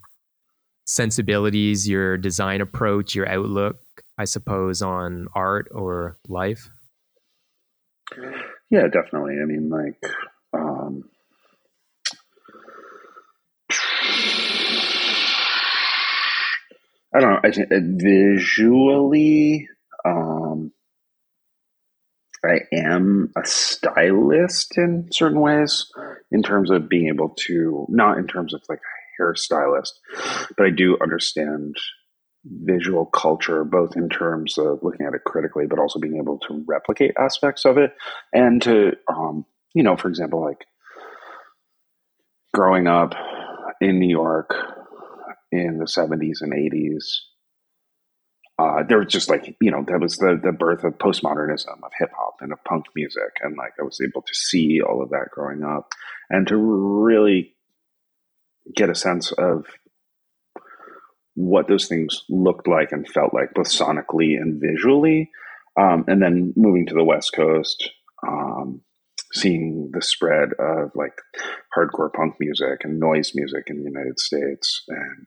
sensibilities, your design approach, your outlook, I suppose, on art or life? Yeah, definitely. I mean, like, um, I don't know. I think uh, visually, um, I am a stylist in certain ways, in terms of being able to, not in terms of like hairstylist, but I do understand visual culture, both in terms of looking at it critically, but also being able to replicate aspects of it and to um, you know, for example, like growing up in New York in the 70s and 80s, uh, there was just like, you know, that was the, the birth of postmodernism, of hip hop and of punk music. And like I was able to see all of that growing up and to really get a sense of what those things looked like and felt like, both sonically and visually. Um, and then moving to the West Coast, um, seeing the spread of like hardcore punk music and noise music in the United States, and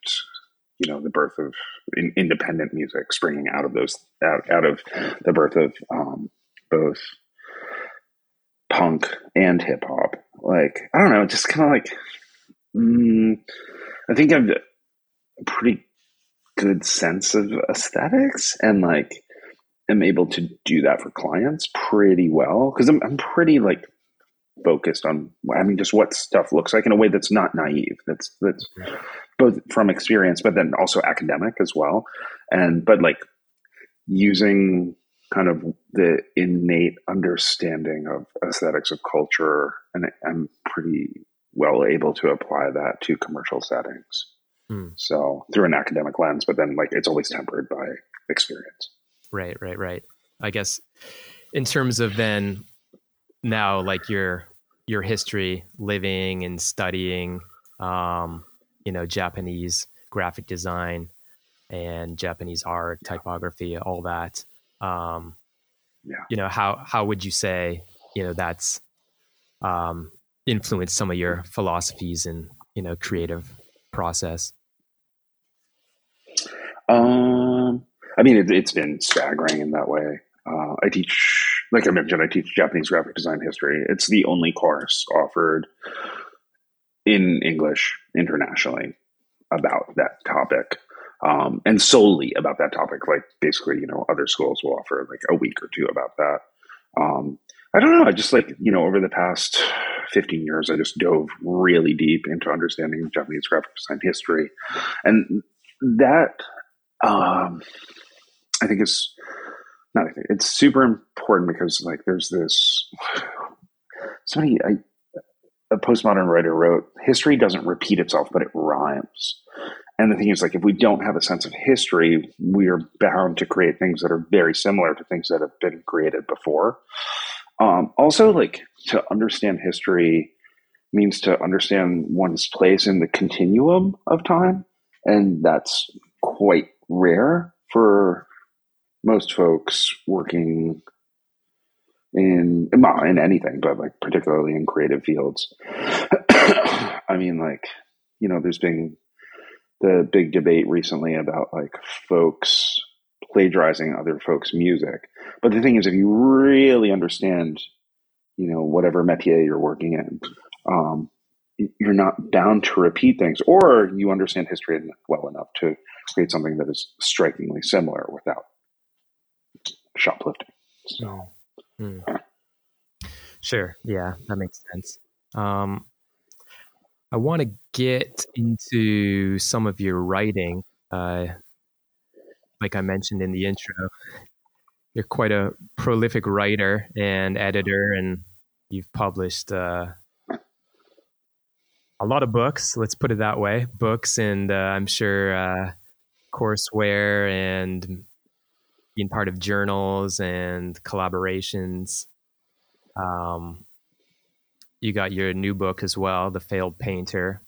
you know the birth of in, independent music springing out of those out, out of the birth of um, both punk and hip hop. Like I don't know, just kind of like mm, I think I've a pretty good sense of aesthetics and like am able to do that for clients pretty well because I'm, I'm pretty like focused on I mean just what stuff looks like in a way that's not naive that's that's both from experience but then also academic as well. And but like using kind of the innate understanding of aesthetics of culture and I'm pretty well able to apply that to commercial settings hmm. so through an academic lens but then like it's always tempered by experience Right, right, right. I guess in terms of then now like your your history living and studying um, you know, Japanese graphic design and Japanese art, typography, all that. Um, yeah. you know, how how would you say, you know, that's um influenced some of your philosophies and, you know, creative process? Um I mean, it, has been staggering in that way. Uh, I teach, like I mentioned, I teach Japanese graphic design history. It's the only course offered in English internationally about that topic. Um, and solely about that topic. Like basically, you know, other schools will offer like a week or two about that. Um, I don't know. I just like, you know, over the past 15 years, I just dove really deep into understanding Japanese graphic design history. And that, um, I think it's not. It's super important because like there's this. Somebody, I, a postmodern writer wrote, "History doesn't repeat itself, but it rhymes." And the thing is, like, if we don't have a sense of history, we are bound to create things that are very similar to things that have been created before. Um, also, like, to understand history means to understand one's place in the continuum of time. And that's quite rare for most folks working in in anything, but like particularly in creative fields. I mean, like you know, there's been the big debate recently about like folks plagiarizing other folks' music. But the thing is, if you really understand, you know, whatever métier you're working in, um, you're not bound to repeat things, or you understand history well enough to create something that is strikingly similar without shoplifting. So, hmm. sure, yeah, that makes sense. Um, I want to get into some of your writing. Uh, like I mentioned in the intro, you're quite a prolific writer and editor, and you've published uh, a lot of books. Let's put it that way, books, and uh, I'm sure uh, courseware and being part of journals and collaborations. Um, you got your new book as well, The Failed Painter,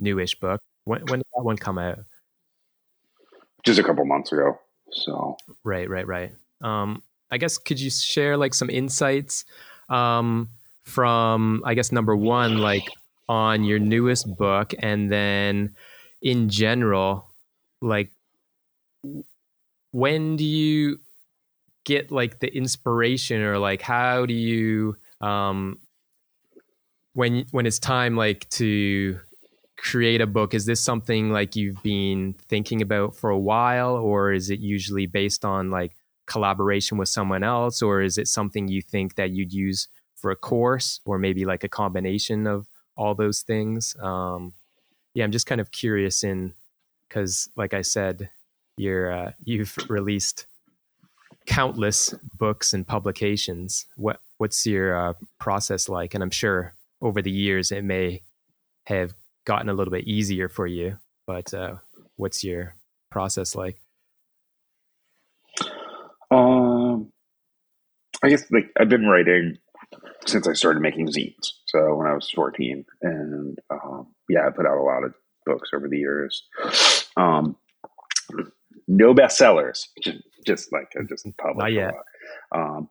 newish book. When, when did that one come out? Just a couple months ago. So right, right, right. Um, I guess could you share like some insights um, from I guess number one, like on your newest book, and then in general, like when do you get like the inspiration or like how do you um when when it's time like to create a book is this something like you've been thinking about for a while or is it usually based on like collaboration with someone else or is it something you think that you'd use for a course or maybe like a combination of all those things um yeah i'm just kind of curious in because like i said you're uh, you've released countless books and publications. What what's your uh, process like? And I'm sure over the years it may have gotten a little bit easier for you. But uh, what's your process like? Um, I guess like I've been writing since I started making zines. So when I was 14, and um, yeah, I put out a lot of books over the years. Um, no bestsellers, just, just like I just published. Not yet. Um,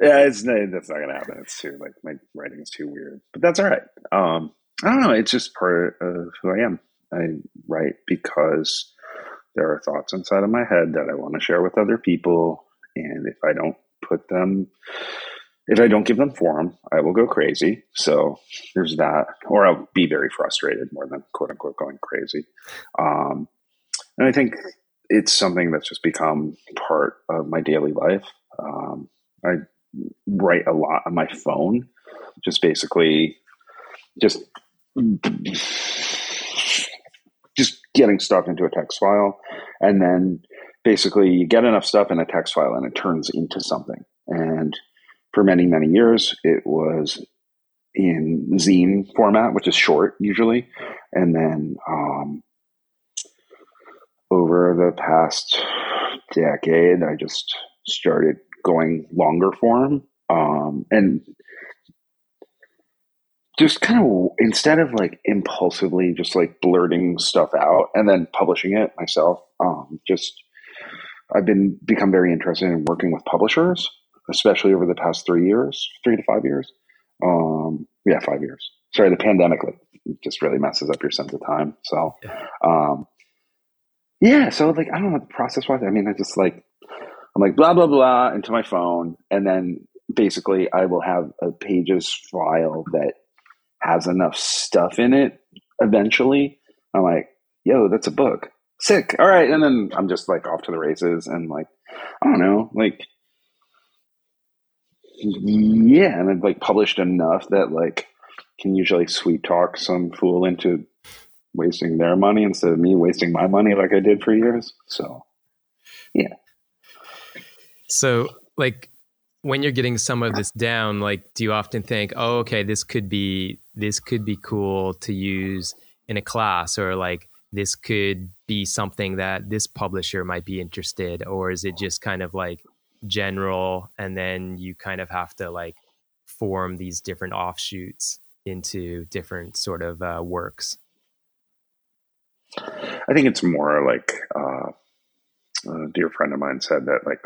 yeah, it's that's not gonna happen. It's too like my writing is too weird, but that's all right. Um, I don't know. It's just part of who I am. I write because there are thoughts inside of my head that I want to share with other people, and if I don't put them, if I don't give them form, I will go crazy. So there's that, or I'll be very frustrated more than quote unquote going crazy. Um, and I think it's something that's just become part of my daily life. Um, I write a lot on my phone, just basically just just getting stuff into a text file and then basically you get enough stuff in a text file and it turns into something. And for many many years it was in zine format which is short usually. And then um, over the past decade i just started going longer form. Um, and just kind of instead of like impulsively just like blurting stuff out and then publishing it myself um, just i've been become very interested in working with publishers especially over the past three years three to five years. Um, yeah five years. Sorry the pandemic like just really messes up your sense of time so um, yeah so like i don't know the process was i mean i just like I'm like blah blah blah into my phone, and then basically I will have a pages file that has enough stuff in it. Eventually, I'm like, yo, that's a book. Sick. All right, and then I'm just like off to the races, and like I don't know, like yeah, and I've like published enough that like can usually sweet talk some fool into wasting their money instead of me wasting my money like I did for years. So yeah. So, like, when you're getting some of this down, like, do you often think, "Oh, okay, this could be this could be cool to use in a class," or like, this could be something that this publisher might be interested, or is it just kind of like general, and then you kind of have to like form these different offshoots into different sort of uh, works? I think it's more like uh, a dear friend of mine said that like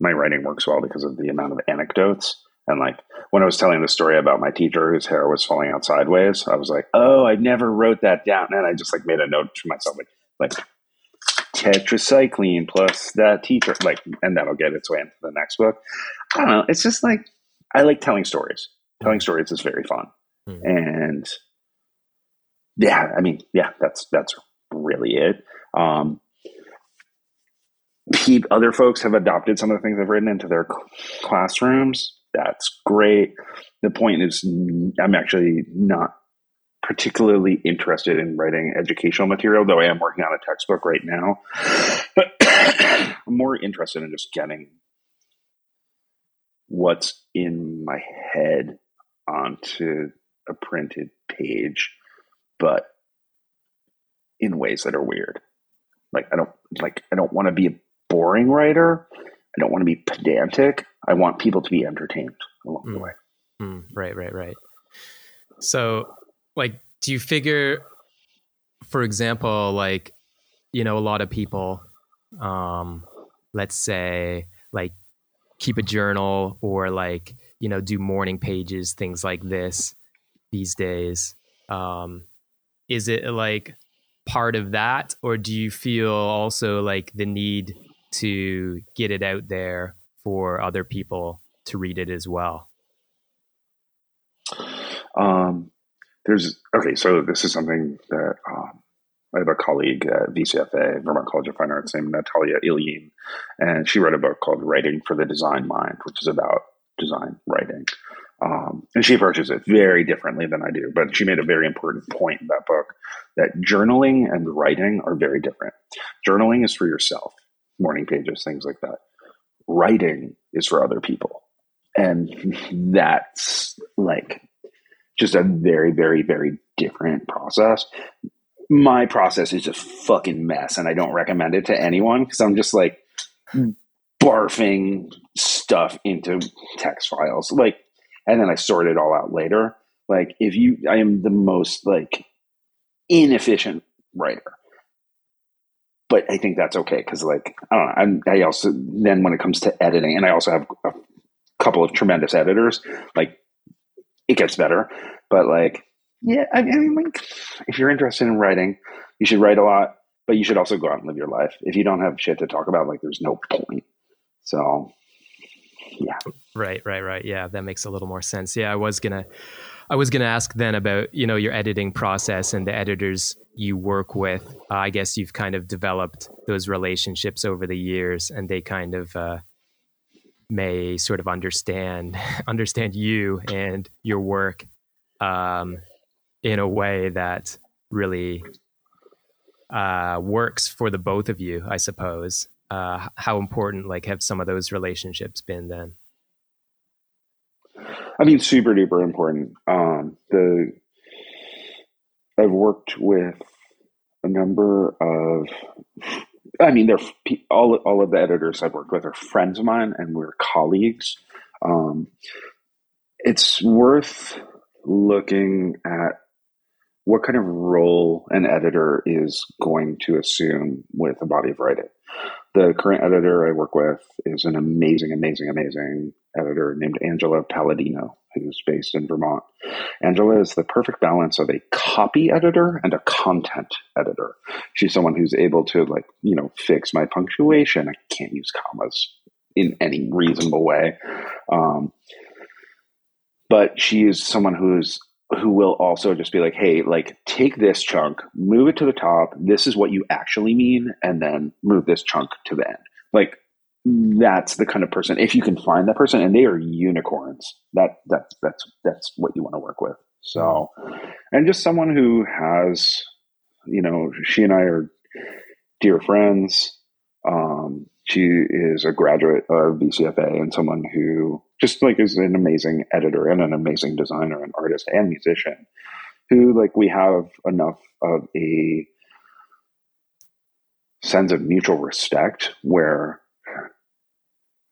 my writing works well because of the amount of anecdotes. And like when I was telling the story about my teacher whose hair was falling out sideways, I was like, "Oh, I never wrote that down." And I just like made a note to myself, like, like tetracycline plus that teacher, like, and that'll get its way into the next book. I don't know. It's just like I like telling stories. Telling stories is very fun, mm-hmm. and yeah, I mean, yeah, that's that's really it. Um, other folks have adopted some of the things I've written into their classrooms. That's great. The point is, I'm actually not particularly interested in writing educational material, though I am working on a textbook right now. But I'm more interested in just getting what's in my head onto a printed page, but in ways that are weird. Like I don't like I don't want to be a boring writer. I don't want to be pedantic. I want people to be entertained along mm. the way. Mm, right, right, right. So, like, do you figure, for example, like, you know, a lot of people, um, let's say, like, keep a journal or like, you know, do morning pages, things like this these days. Um, is it like part of that, or do you feel also like the need to get it out there for other people to read it as well? Um, there's okay, so this is something that um, I have a colleague at VCFA, Vermont College of Fine Arts, named Natalia Ilyin, and she wrote a book called "Writing for the Design Mind," which is about design writing. Um, and she approaches it very differently than I do, but she made a very important point in that book that journaling and writing are very different. Journaling is for yourself morning pages, things like that. Writing is for other people. And that's like just a very, very, very different process. My process is a fucking mess, and I don't recommend it to anyone because I'm just like barfing stuff into text files, like, and then I sort it all out later. Like, if you, I am the most like inefficient writer but I think that's okay because, like, I don't know. I'm, I also then when it comes to editing, and I also have a couple of tremendous editors. Like, it gets better, but like, yeah, I mean, like, if you're interested in writing, you should write a lot, but you should also go out and live your life. If you don't have shit to talk about, like, there's no point. So, yeah. Right, right, right. Yeah, that makes a little more sense. Yeah, I was gonna I was to ask then about you know your editing process and the editors you work with. Uh, I guess you've kind of developed those relationships over the years, and they kind of uh, may sort of understand understand you and your work um, in a way that really uh, works for the both of you, I suppose. Uh, how important like have some of those relationships been then? I mean, super duper important. Um, the I've worked with a number of. I mean, they're all all of the editors I've worked with are friends of mine, and we're colleagues. Um, it's worth looking at what kind of role an editor is going to assume with a body of writing. The current editor I work with is an amazing, amazing, amazing editor named Angela Palladino, who's based in Vermont. Angela is the perfect balance of a copy editor and a content editor. She's someone who's able to, like, you know, fix my punctuation. I can't use commas in any reasonable way. Um, but she is someone who's who will also just be like, hey, like take this chunk, move it to the top. This is what you actually mean, and then move this chunk to the end. Like that's the kind of person. If you can find that person, and they are unicorns, that that's that's that's what you want to work with. So, and just someone who has, you know, she and I are dear friends. Um, she is a graduate of VCFA and someone who just like is an amazing editor and an amazing designer and artist and musician who like we have enough of a sense of mutual respect where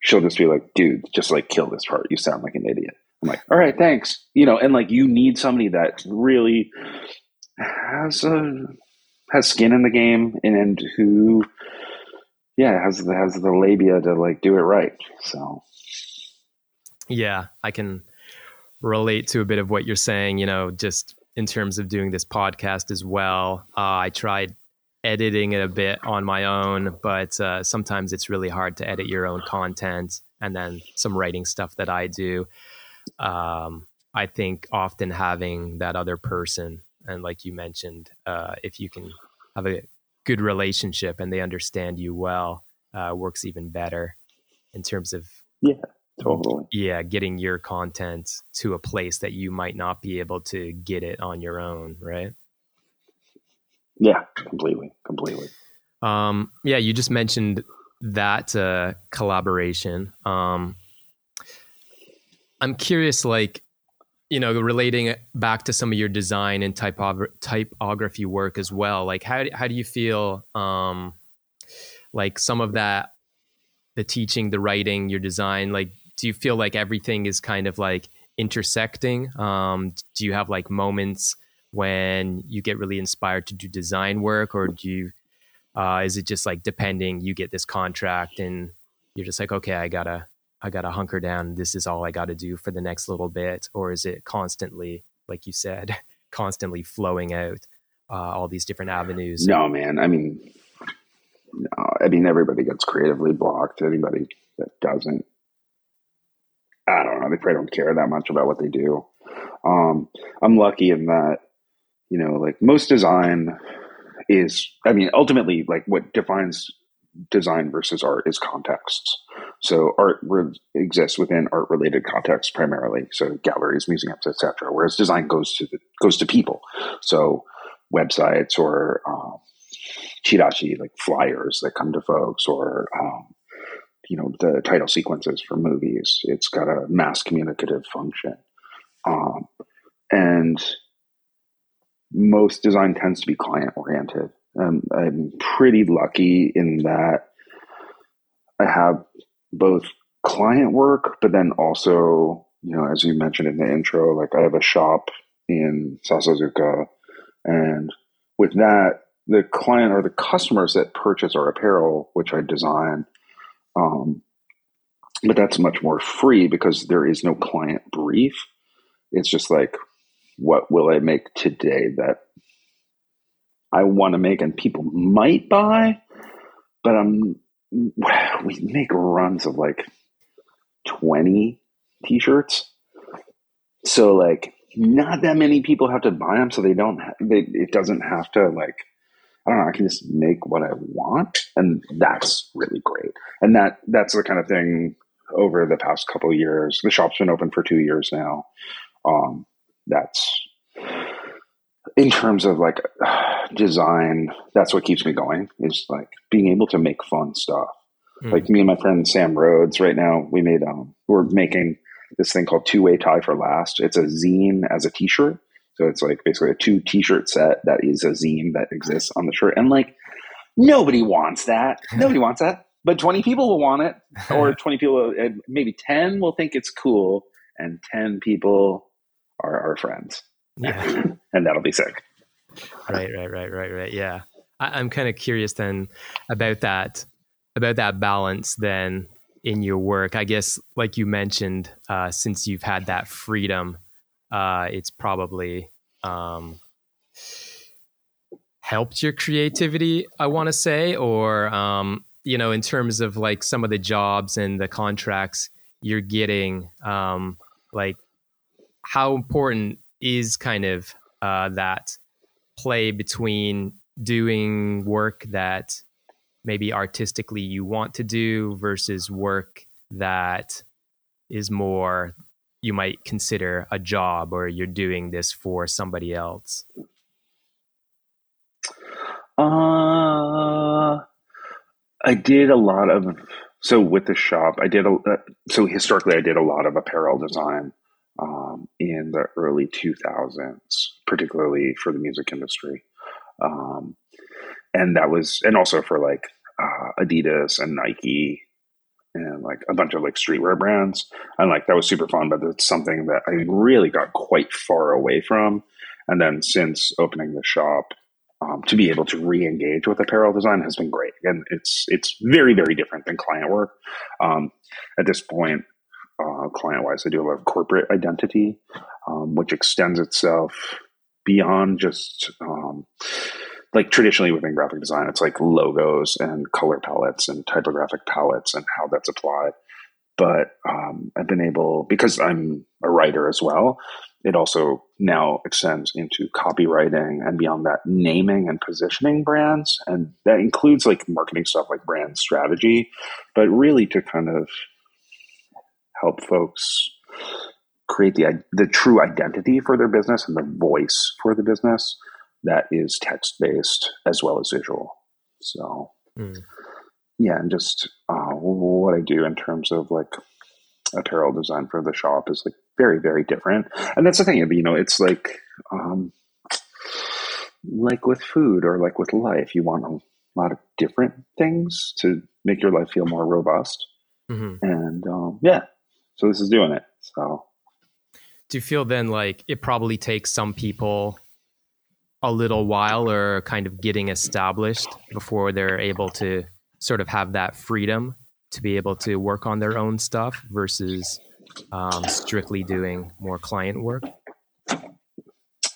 she'll just be like, dude, just like kill this part. You sound like an idiot. I'm like, all right, thanks. You know, and like you need somebody that really has a has skin in the game and who yeah, has the has the labia to like do it right. So yeah, I can relate to a bit of what you're saying. You know, just in terms of doing this podcast as well. Uh, I tried editing it a bit on my own, but uh, sometimes it's really hard to edit your own content, and then some writing stuff that I do. Um, I think often having that other person, and like you mentioned, uh, if you can have a good relationship and they understand you well uh, works even better in terms of yeah totally yeah getting your content to a place that you might not be able to get it on your own right yeah completely completely um yeah you just mentioned that uh collaboration um i'm curious like you know, relating back to some of your design and typogra- typography work as well. Like, how how do you feel? Um, like some of that, the teaching, the writing, your design. Like, do you feel like everything is kind of like intersecting? Um, do you have like moments when you get really inspired to do design work, or do you? Uh, is it just like depending? You get this contract and you're just like, okay, I gotta I got to hunker down. This is all I got to do for the next little bit? Or is it constantly, like you said, constantly flowing out uh, all these different avenues? No, man. I mean, no, I mean, everybody gets creatively blocked. Anybody that doesn't, I don't know. They probably don't care that much about what they do. Um, I'm lucky in that, you know, like most design is, I mean, ultimately, like what defines design versus art is contexts. So art re- exists within art related contexts primarily. So galleries, museums, etc. Whereas design goes to the, goes to people. So websites or um, like flyers that come to folks, or um, you know the title sequences for movies. It's got a mass communicative function, um, and most design tends to be client oriented. Um, I'm pretty lucky in that I have both client work, but then also, you know, as you mentioned in the intro, like I have a shop in Sasazuka, and with that, the client or the customers that purchase our apparel, which I design, um, but that's much more free because there is no client brief. It's just like, what will I make today that I want to make and people might buy, but I'm we make runs of like 20 t-shirts. So like not that many people have to buy them so they don't they, it doesn't have to like I don't know, I can just make what I want and that's really great. And that that's the kind of thing over the past couple years. The shop's been open for 2 years now. Um that's in terms of like design, that's what keeps me going is like being able to make fun stuff. Mm. Like me and my friend Sam Rhodes right now, we made um we're making this thing called two way tie for last. It's a zine as a t-shirt. So it's like basically a two t-shirt set that is a zine that exists on the shirt. And like nobody wants that. Nobody wants that. But 20 people will want it or 20 people maybe 10 will think it's cool and 10 people are our friends. Yeah. and that'll be sick. Right, right, right, right, right. Yeah. I, I'm kind of curious then about that about that balance then in your work. I guess like you mentioned, uh, since you've had that freedom, uh, it's probably um, helped your creativity, I want to say, or um, you know, in terms of like some of the jobs and the contracts you're getting, um, like how important is kind of uh, that play between doing work that maybe artistically you want to do versus work that is more you might consider a job or you're doing this for somebody else? Uh i did a lot of so with the shop i did a uh, so historically i did a lot of apparel design um, in the early 2000s, particularly for the music industry. Um, and that was, and also for like uh, Adidas and Nike and like a bunch of like streetwear brands. And like that was super fun, but it's something that I really got quite far away from. And then since opening the shop, um, to be able to re-engage with apparel design has been great. And it's it's very very different than client work. Um, at this point, uh, client wise. I do a lot of corporate identity, um, which extends itself beyond just um, like traditionally within graphic design, it's like logos and color palettes and typographic palettes and how that's applied. But um, I've been able, because I'm a writer as well, it also now extends into copywriting and beyond that, naming and positioning brands. And that includes like marketing stuff like brand strategy, but really to kind of help folks create the the true identity for their business and the voice for the business that is text based as well as visual. So, mm. yeah, and just uh, what I do in terms of like apparel design for the shop is like very very different, and that's the thing. You know, it's like um, like with food or like with life, you want a lot of different things to make your life feel more robust. Mm-hmm. And um, yeah, so this is doing it. So do you feel then like it probably takes some people a little while or kind of getting established before they're able to sort of have that freedom to be able to work on their own stuff versus um, strictly doing more client work?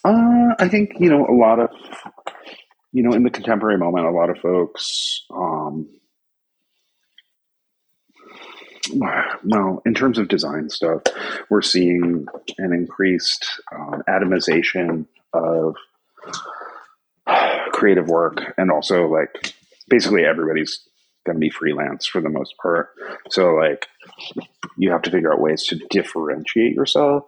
Uh, I think you know a lot of you know in the contemporary moment, a lot of folks um, well, in terms of design stuff, we're seeing an increased um, atomization of creative work, and also like basically everybody's going to be freelance for the most part. So like you have to figure out ways to differentiate yourself,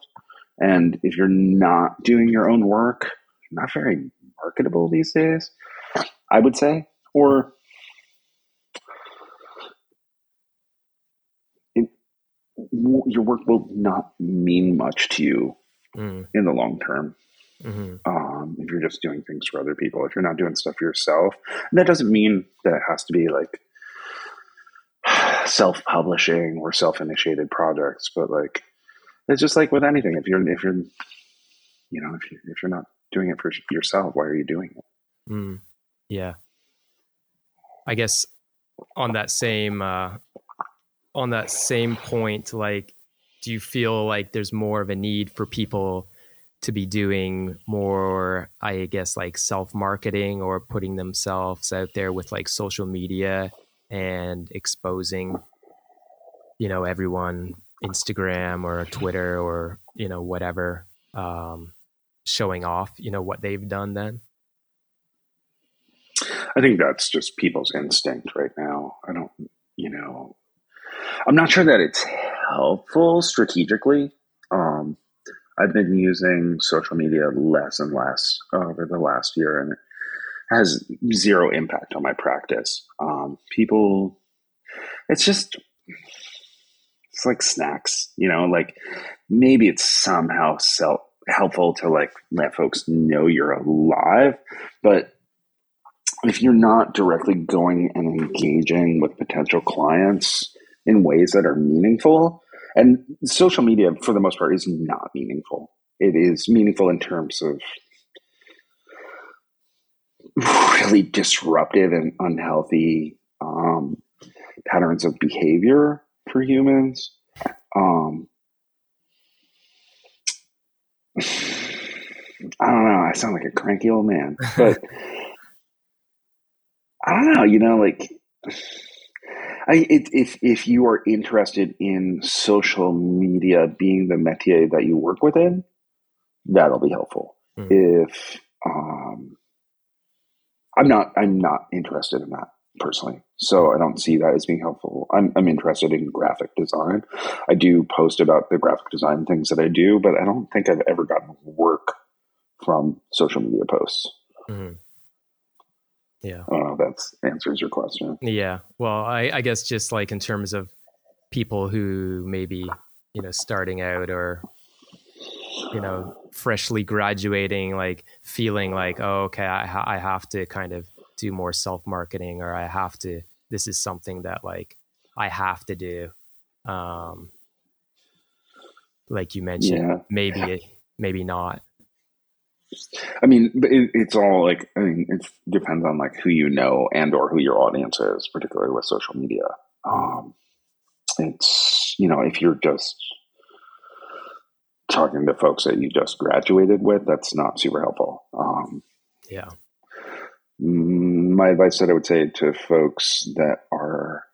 and if you're not doing your own work, not very marketable these days, I would say, or your work will not mean much to you mm. in the long term. Mm-hmm. Um, if you're just doing things for other people, if you're not doing stuff for yourself, and that doesn't mean that it has to be like self-publishing or self-initiated projects, but like it's just like with anything. If you're if you're you know if you if you're not doing it for yourself, why are you doing it? Mm, yeah, I guess on that same uh, on that same point, like, do you feel like there's more of a need for people to be doing more, I guess, like self marketing or putting themselves out there with like social media and exposing, you know, everyone Instagram or Twitter or you know whatever, um, showing off, you know, what they've done then. I think that's just people's instinct right now. I don't, you know, I'm not sure that it's helpful strategically. Um, I've been using social media less and less over the last year, and it has zero impact on my practice. Um, people, it's just, it's like snacks, you know, like maybe it's somehow self helpful to like let folks know you're alive, but if you're not directly going and engaging with potential clients in ways that are meaningful, and social media for the most part is not meaningful. It is meaningful in terms of really disruptive and unhealthy um, patterns of behavior for humans. Um, I don't know. I sound like a cranky old man, but I don't know. You know, like I, it, if if you are interested in social media being the métier that you work within, that'll be helpful. Mm. If um, I'm not, I'm not interested in that personally, so I don't see that as being helpful. I'm I'm interested in graphic design. I do post about the graphic design things that I do, but I don't think I've ever gotten work from social media posts. Mm. Yeah. I don't know if that answers your question. Yeah. Well, I, I guess just like in terms of people who maybe, you know, starting out or, you know, freshly graduating, like feeling like, oh, okay, I, ha- I have to kind of do more self marketing or I have to, this is something that like I have to do. Um, like you mentioned, yeah. maybe, maybe not. I mean, it, it's all like I mean, it depends on like who you know and or who your audience is, particularly with social media. Um, it's you know if you're just talking to folks that you just graduated with, that's not super helpful. Um, yeah. My advice that I would say to folks that are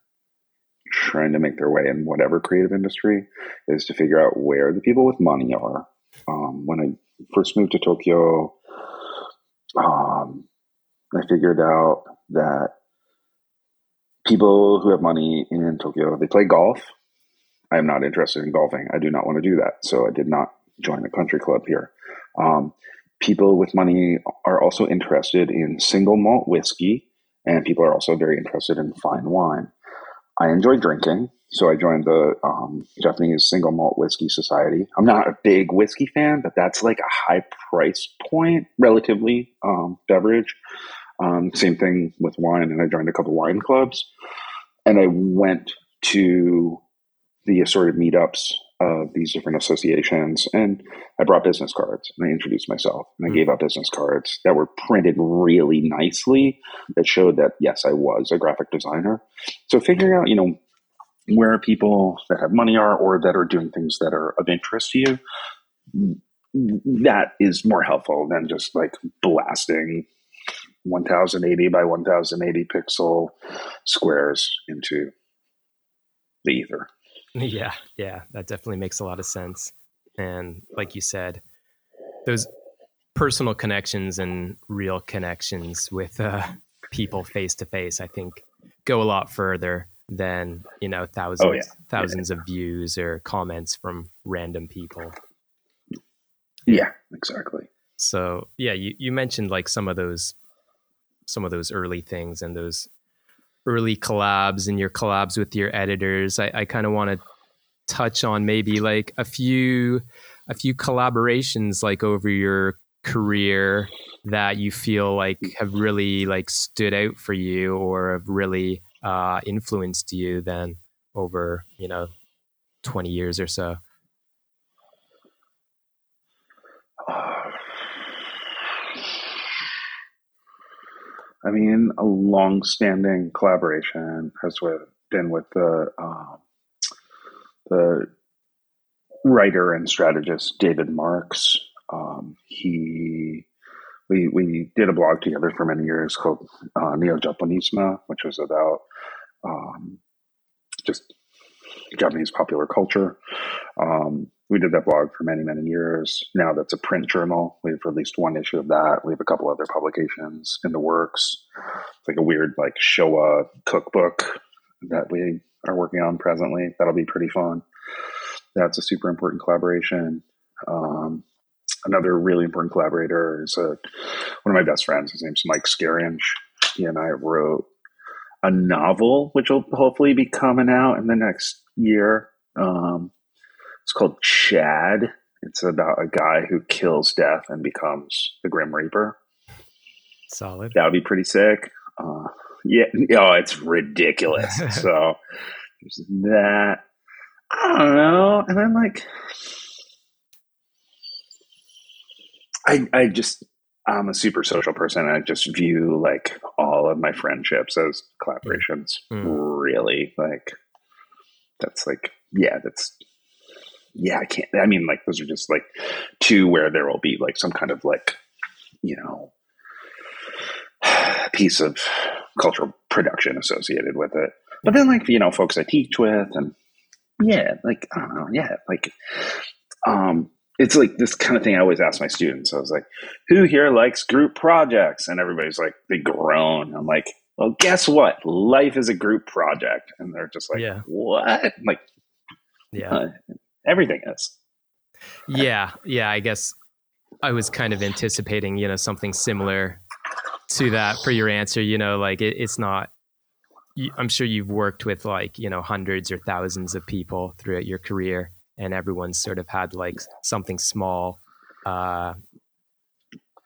trying to make their way in whatever creative industry is to figure out where the people with money are. Um, when I first moved to Tokyo, um, I figured out that people who have money in Tokyo, they play golf. I am not interested in golfing. I do not want to do that. So I did not join a country club here. Um, people with money are also interested in single malt whiskey, and people are also very interested in fine wine. I enjoy drinking. So I joined the um, Japanese Single Malt Whiskey Society. I'm not a big whiskey fan, but that's like a high price point, relatively um, beverage. Um, same thing with wine, and I joined a couple wine clubs, and I went to the assorted meetups of these different associations, and I brought business cards and I introduced myself, and I mm-hmm. gave out business cards that were printed really nicely that showed that yes, I was a graphic designer. So figuring out, you know, where people that have money are or that are doing things that are of interest to you that is more helpful than just like blasting 1080 by 1080 pixel squares into the ether. Yeah yeah that definitely makes a lot of sense. And like you said those personal connections and real connections with uh, people face to face i think go a lot further than you know thousands oh, yeah. thousands yeah. of views or comments from random people yeah exactly so yeah you, you mentioned like some of those some of those early things and those early collabs and your collabs with your editors i, I kind of want to touch on maybe like a few a few collaborations like over your career that you feel like have really like stood out for you or have really uh, influenced you then over you know 20 years or so I mean, a long-standing collaboration has with, been with the um, the writer and strategist David Marks. Um, he we we did a blog together for many years called uh, Néojaponisme, which was about um, just Japanese popular culture. Um, we did that blog for many many years. Now that's a print journal. We've released one issue of that. We have a couple other publications in the works. It's like a weird like Showa cookbook that we are working on presently. That'll be pretty fun. That's a super important collaboration. Um, another really important collaborator is a, one of my best friends. His name's Mike Scaringe. He and I wrote a novel, which will hopefully be coming out in the next year. Um, it's called Chad. It's about a guy who kills death and becomes the Grim Reaper. Solid. That would be pretty sick. Uh, yeah. Oh, it's ridiculous. so there's that. I don't know. And then like I I just I'm a super social person. I just view like all of my friendships as collaborations. Mm. Really, like that's like yeah, that's yeah. I can't. I mean, like those are just like two where there will be like some kind of like you know piece of cultural production associated with it. But then like you know folks I teach with and yeah, like I don't know, yeah, like um it's like this kind of thing I always ask my students. I was like, who here likes group projects? And everybody's like, they groan. I'm like, well, guess what? Life is a group project. And they're just like, yeah. what? I'm like, yeah, uh, everything is. Yeah. Yeah. I guess I was kind of anticipating, you know, something similar to that for your answer. You know, like it, it's not, I'm sure you've worked with like, you know, hundreds or thousands of people throughout your career and everyone's sort of had like something small uh,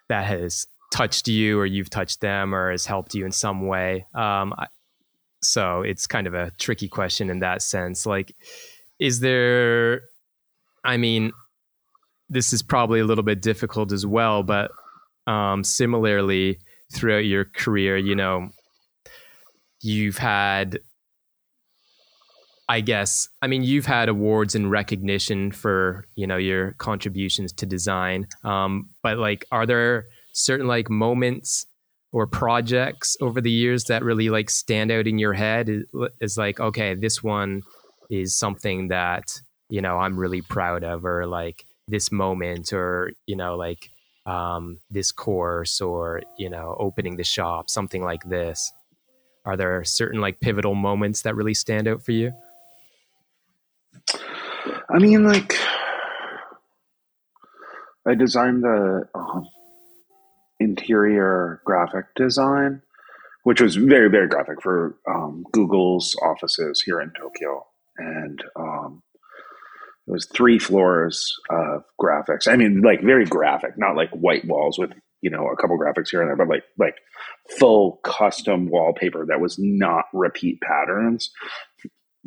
that has touched you or you've touched them or has helped you in some way. Um, so it's kind of a tricky question in that sense. Like, is there, I mean, this is probably a little bit difficult as well, but um, similarly, throughout your career, you know, you've had I guess I mean you've had awards and recognition for you know your contributions to design, um, but like are there certain like moments or projects over the years that really like stand out in your head? Is, is like okay, this one is something that you know I'm really proud of, or like this moment, or you know like um, this course, or you know opening the shop, something like this. Are there certain like pivotal moments that really stand out for you? I mean, like, I designed the um, interior graphic design, which was very, very graphic for um, Google's offices here in Tokyo. And um, it was three floors of graphics. I mean, like very graphic, not like white walls with you know a couple graphics here and there, but like like full custom wallpaper that was not repeat patterns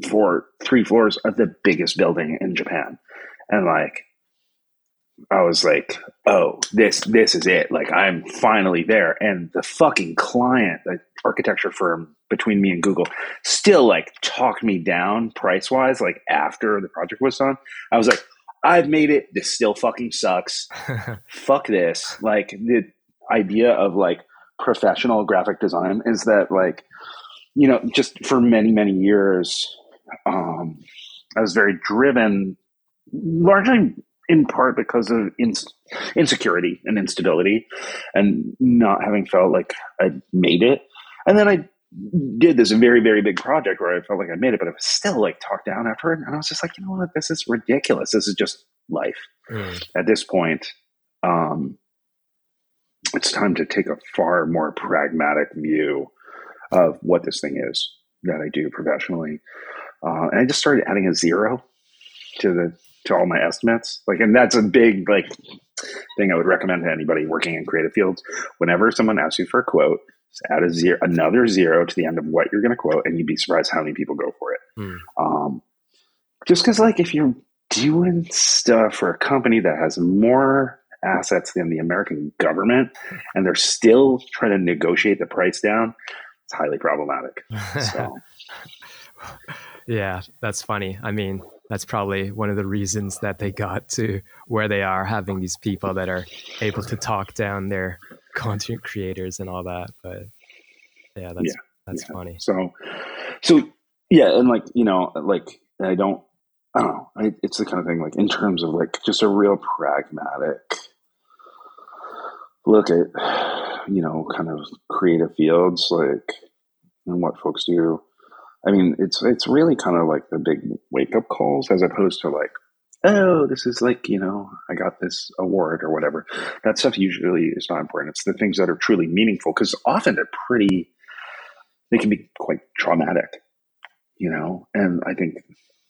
for three floors of the biggest building in Japan. And like, I was like, oh, this this is it. Like I'm finally there. And the fucking client, the architecture firm between me and Google, still like talked me down price wise, like after the project was done. I was like, I've made it. This still fucking sucks. Fuck this. Like the idea of like professional graphic design is that like, you know, just for many, many years, um, I was very driven, largely in part because of insecurity and instability, and not having felt like I made it. And then I did this very, very big project where I felt like I made it, but I was still like talked down after it. And I was just like, you know what? This is ridiculous. This is just life. Mm. At this point, um, it's time to take a far more pragmatic view of what this thing is that I do professionally. Uh, and I just started adding a zero to the to all my estimates. Like, and that's a big like thing I would recommend to anybody working in creative fields. Whenever someone asks you for a quote, add a zero, another zero to the end of what you're going to quote, and you'd be surprised how many people go for it. Mm. Um, just because, like, if you're doing stuff for a company that has more assets than the American government, and they're still trying to negotiate the price down, it's highly problematic. So. yeah, that's funny. I mean, that's probably one of the reasons that they got to where they are, having these people that are able to talk down their content creators and all that. But yeah, that's yeah, that's yeah. funny. So, so yeah, and like you know, like I don't, I don't know. I, it's the kind of thing like in terms of like just a real pragmatic look at you know kind of creative fields like and what folks do I mean, it's it's really kind of like the big wake up calls as opposed to like, oh, this is like you know, I got this award or whatever. That stuff usually is not important. It's the things that are truly meaningful because often they're pretty. They can be quite traumatic, you know, and I think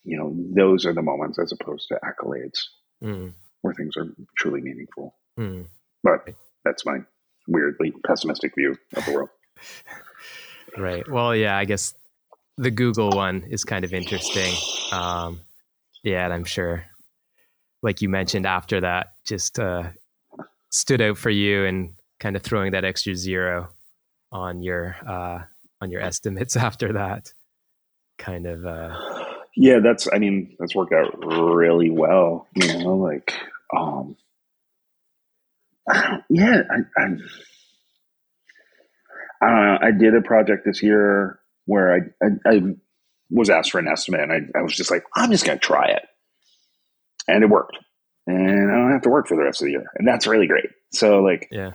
you know those are the moments as opposed to accolades mm. where things are truly meaningful. Mm. But that's my weirdly pessimistic view of the world. right. Well, yeah, I guess the Google one is kind of interesting. Um, yeah, and I'm sure, like you mentioned after that, just uh, stood out for you and kind of throwing that extra zero on your uh, on your estimates after that. Kind of. Uh, yeah, that's. I mean, that's worked out really well. You know, like, um, yeah, I, I, I don't know. I did a project this year where I, I, I was asked for an estimate and I, I was just like, I'm just going to try it. And it worked. And I don't have to work for the rest of the year. And that's really great. So, like, yeah.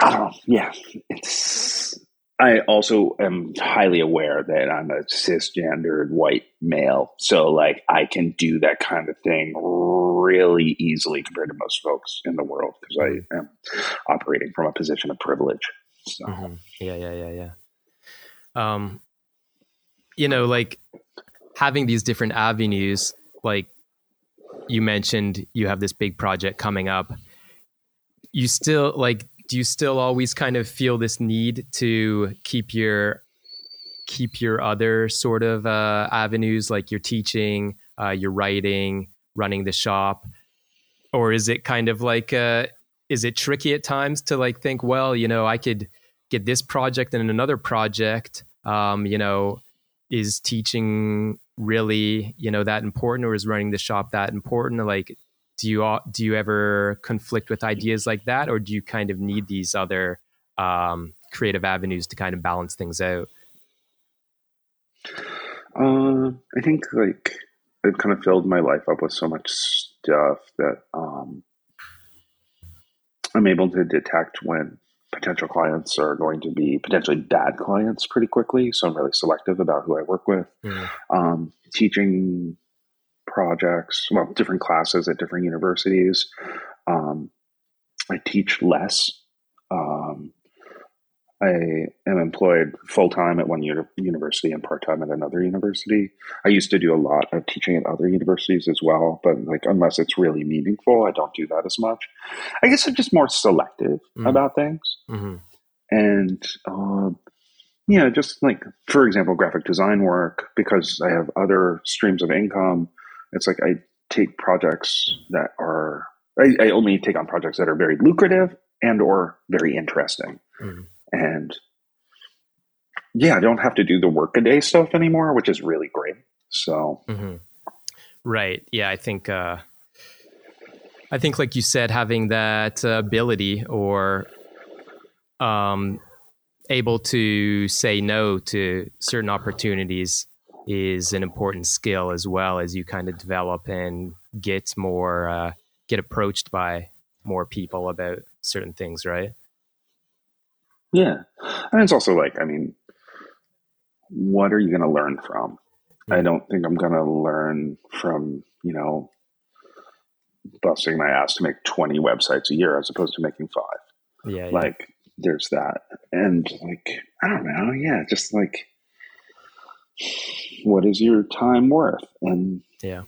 I don't know. Yeah. It's, I also am highly aware that I'm a cisgendered white male. So, like, I can do that kind of thing really easily compared to most folks in the world because I mm-hmm. am operating from a position of privilege. So, mm-hmm. yeah, yeah, yeah, yeah um, you know, like having these different avenues, like you mentioned, you have this big project coming up. You still like, do you still always kind of feel this need to keep your keep your other sort of uh, avenues, like your teaching, uh, your writing, running the shop, or is it kind of like, uh, is it tricky at times to like think, well, you know, I could get this project and another project um, you know is teaching really you know that important or is running the shop that important? Like do you do you ever conflict with ideas like that or do you kind of need these other um, creative avenues to kind of balance things out? Uh, i think like it kind of filled my life up with so much stuff that um, i'm able to detect when potential clients are going to be potentially bad clients pretty quickly. So I'm really selective about who I work with. Mm-hmm. Um, teaching projects, well, different classes at different universities. Um, I teach less. Um, I am employed full time at one uni- university and part time at another university. I used to do a lot of teaching at other universities as well, but like unless it's really meaningful, I don't do that as much. I guess I'm just more selective mm-hmm. about things, mm-hmm. and uh, yeah, just like for example, graphic design work because I have other streams of income. It's like I take projects that are I, I only take on projects that are very lucrative and or very interesting. Mm-hmm and yeah, I don't have to do the workaday stuff anymore, which is really great. So, mm-hmm. right, yeah, I think uh, I think, like you said, having that ability or um, able to say no to certain opportunities is an important skill as well as you kind of develop and get more uh, get approached by more people about certain things, right? Yeah. And it's also like, I mean, what are you going to learn from? I don't think I'm going to learn from, you know, busting my ass to make 20 websites a year as opposed to making five. Yeah. Like, there's that. And, like, I don't know. Yeah. Just like, what is your time worth? And yeah,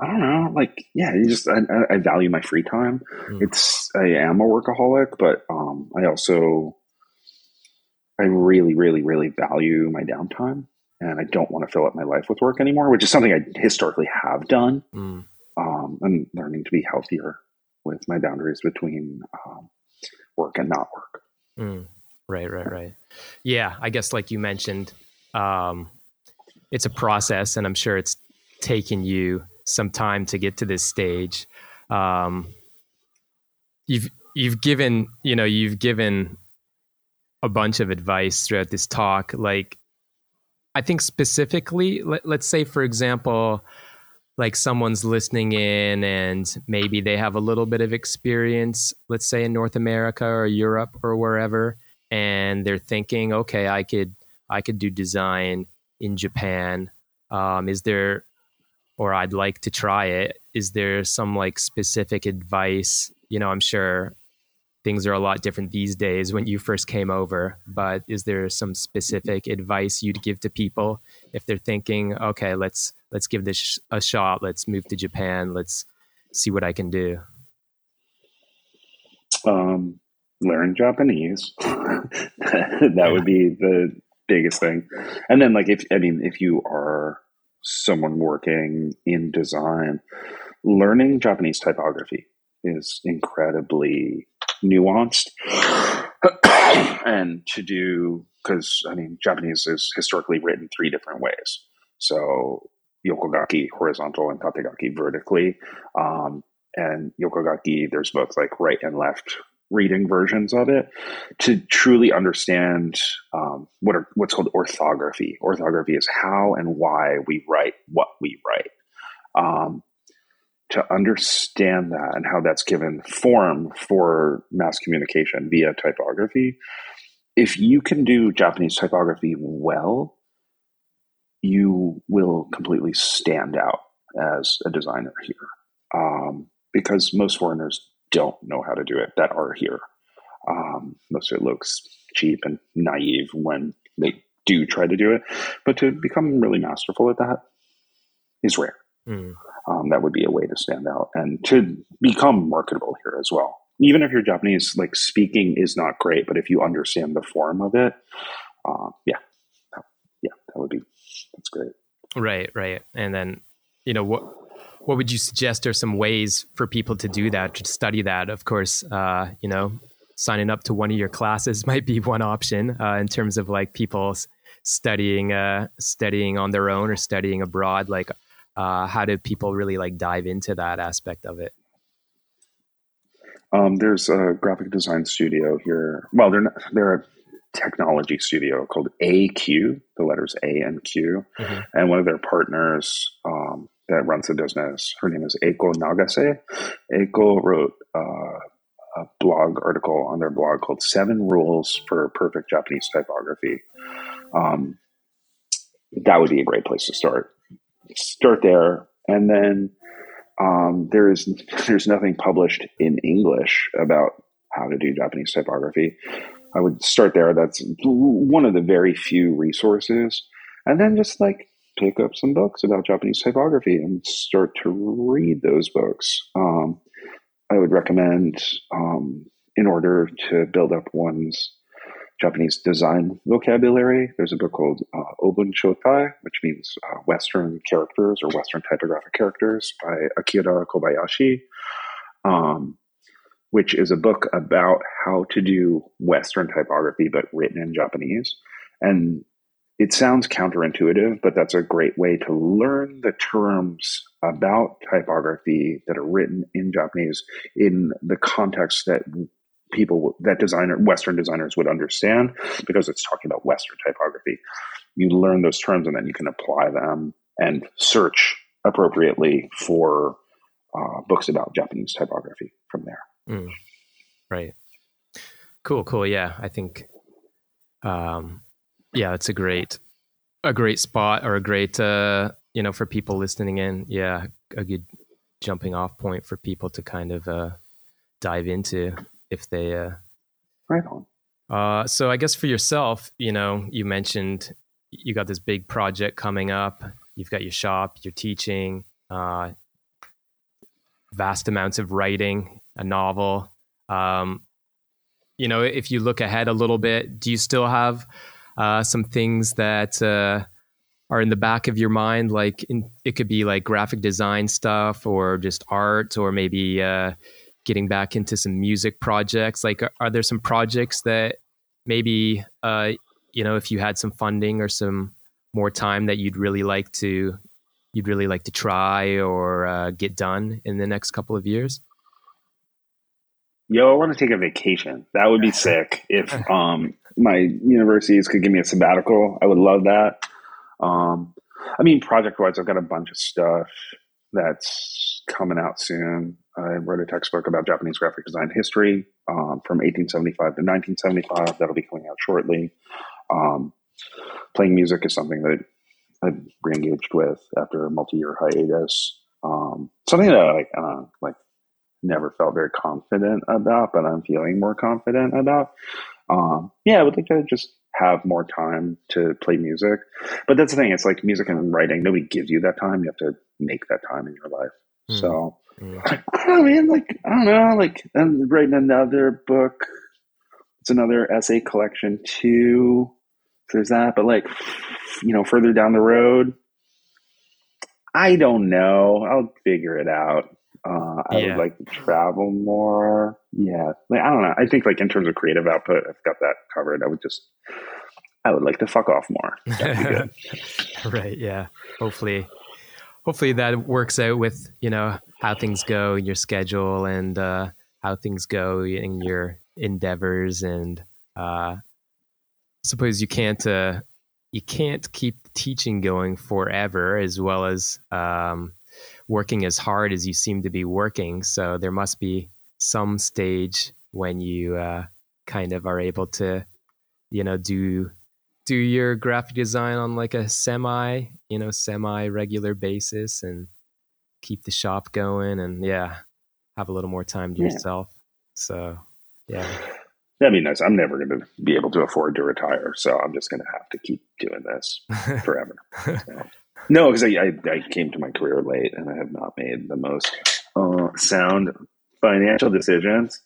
I don't know, like yeah, you just I, I value my free time. Mm. It's I am a workaholic, but um, I also I really, really, really value my downtime, and I don't want to fill up my life with work anymore, which is something I historically have done. Mm. Um, I'm learning to be healthier with my boundaries between um, work and not work. Mm. Right, right, right. Yeah, I guess like you mentioned, um, it's a process, and I'm sure it's taken you some time to get to this stage. Um, you've you've given you know you've given a bunch of advice throughout this talk. Like, I think specifically, let, let's say for example, like someone's listening in and maybe they have a little bit of experience, let's say in North America or Europe or wherever, and they're thinking, okay, I could I could do design in Japan. Um, is there or I'd like to try it. Is there some like specific advice? You know, I'm sure things are a lot different these days when you first came over, but is there some specific advice you'd give to people if they're thinking, okay, let's let's give this a shot, let's move to Japan, let's see what I can do? Um, learn Japanese. that would be the biggest thing. And then like if I mean if you are someone working in design, learning Japanese typography is incredibly nuanced. and to do, because I mean, Japanese is historically written three different ways. So yokogaki, horizontal, and tategaki, vertically. Um, and yokogaki, there's both like right and left reading versions of it to truly understand um, what are what's called orthography. Orthography is how and why we write what we write. Um, to understand that and how that's given form for mass communication via typography, if you can do Japanese typography well, you will completely stand out as a designer here. Um, because most foreigners don't know how to do it that are here. Um, most of it looks cheap and naive when they do try to do it, but to become really masterful at that is rare. Mm. Um, that would be a way to stand out and to become marketable here as well. Even if your Japanese like speaking is not great, but if you understand the form of it, uh, yeah, yeah, that would be that's great. Right, right, and then you know what what would you suggest are some ways for people to do that to study that of course uh, you know signing up to one of your classes might be one option uh, in terms of like people studying uh, studying on their own or studying abroad like uh, how do people really like dive into that aspect of it um, there's a graphic design studio here well they're not, they're a technology studio called aq the letters a and q mm-hmm. and one of their partners um, that runs the business. Her name is Eiko Nagase. Eiko wrote uh, a blog article on their blog called Seven Rules for Perfect Japanese Typography. Um, that would be a great place to start. Start there, and then um, there is there's nothing published in English about how to do Japanese typography. I would start there. That's one of the very few resources, and then just like pick up some books about Japanese typography and start to read those books. Um, I would recommend, um, in order to build up one's Japanese design vocabulary, there's a book called uh, Obun Shotai, which means uh, Western characters or Western typographic characters by Akira Kobayashi, um, which is a book about how to do Western typography but written in Japanese. And it sounds counterintuitive, but that's a great way to learn the terms about typography that are written in Japanese in the context that people that designer Western designers would understand because it's talking about Western typography. You learn those terms and then you can apply them and search appropriately for uh, books about Japanese typography from there. Mm. Right. Cool. Cool. Yeah, I think. Um, yeah, it's a great a great spot or a great uh, you know for people listening in. Yeah, a good jumping off point for people to kind of uh, dive into if they uh, right on. Uh, so I guess for yourself, you know, you mentioned you got this big project coming up. You've got your shop, you're teaching. Uh, vast amounts of writing, a novel. Um, you know, if you look ahead a little bit, do you still have uh, some things that uh, are in the back of your mind? Like in, it could be like graphic design stuff, or just art, or maybe uh, getting back into some music projects. Like, are, are there some projects that maybe uh, you know, if you had some funding or some more time that you'd really like to you'd really like to try or uh, get done in the next couple of years? Yo, I want to take a vacation. That would be sick if um, my universities could give me a sabbatical. I would love that. Um, I mean, project wise, I've got a bunch of stuff that's coming out soon. I wrote a textbook about Japanese graphic design history um, from 1875 to 1975. That'll be coming out shortly. Um, playing music is something that I've re-engaged with after a multi-year hiatus. Um, something that I know, like never felt very confident about, but I'm feeling more confident about. Um, yeah, I would like to just have more time to play music. But that's the thing; it's like music and writing. Nobody gives you that time. You have to make that time in your life. Mm. So mm. I don't know, man. Like I don't know. Like I'm writing another book. It's another essay collection too So there's that. But like, you know, further down the road, I don't know. I'll figure it out. Uh, I yeah. would like to travel more. Yeah, like, I don't know. I think like in terms of creative output, I've got that covered. I would just, I would like to fuck off more. right. Yeah. Hopefully, hopefully that works out with you know how things go in your schedule and uh, how things go in your endeavors and uh, suppose you can't uh, you can't keep teaching going forever as well as um, working as hard as you seem to be working. So there must be some stage when you uh, kind of are able to, you know, do do your graphic design on like a semi, you know, semi regular basis and keep the shop going and yeah, have a little more time to yeah. yourself. So yeah. That'd be nice. I'm never going to be able to afford to retire, so I'm just going to have to keep doing this forever. so. No, because I, I, I, came to my career late and I have not made the most uh, sound financial decisions.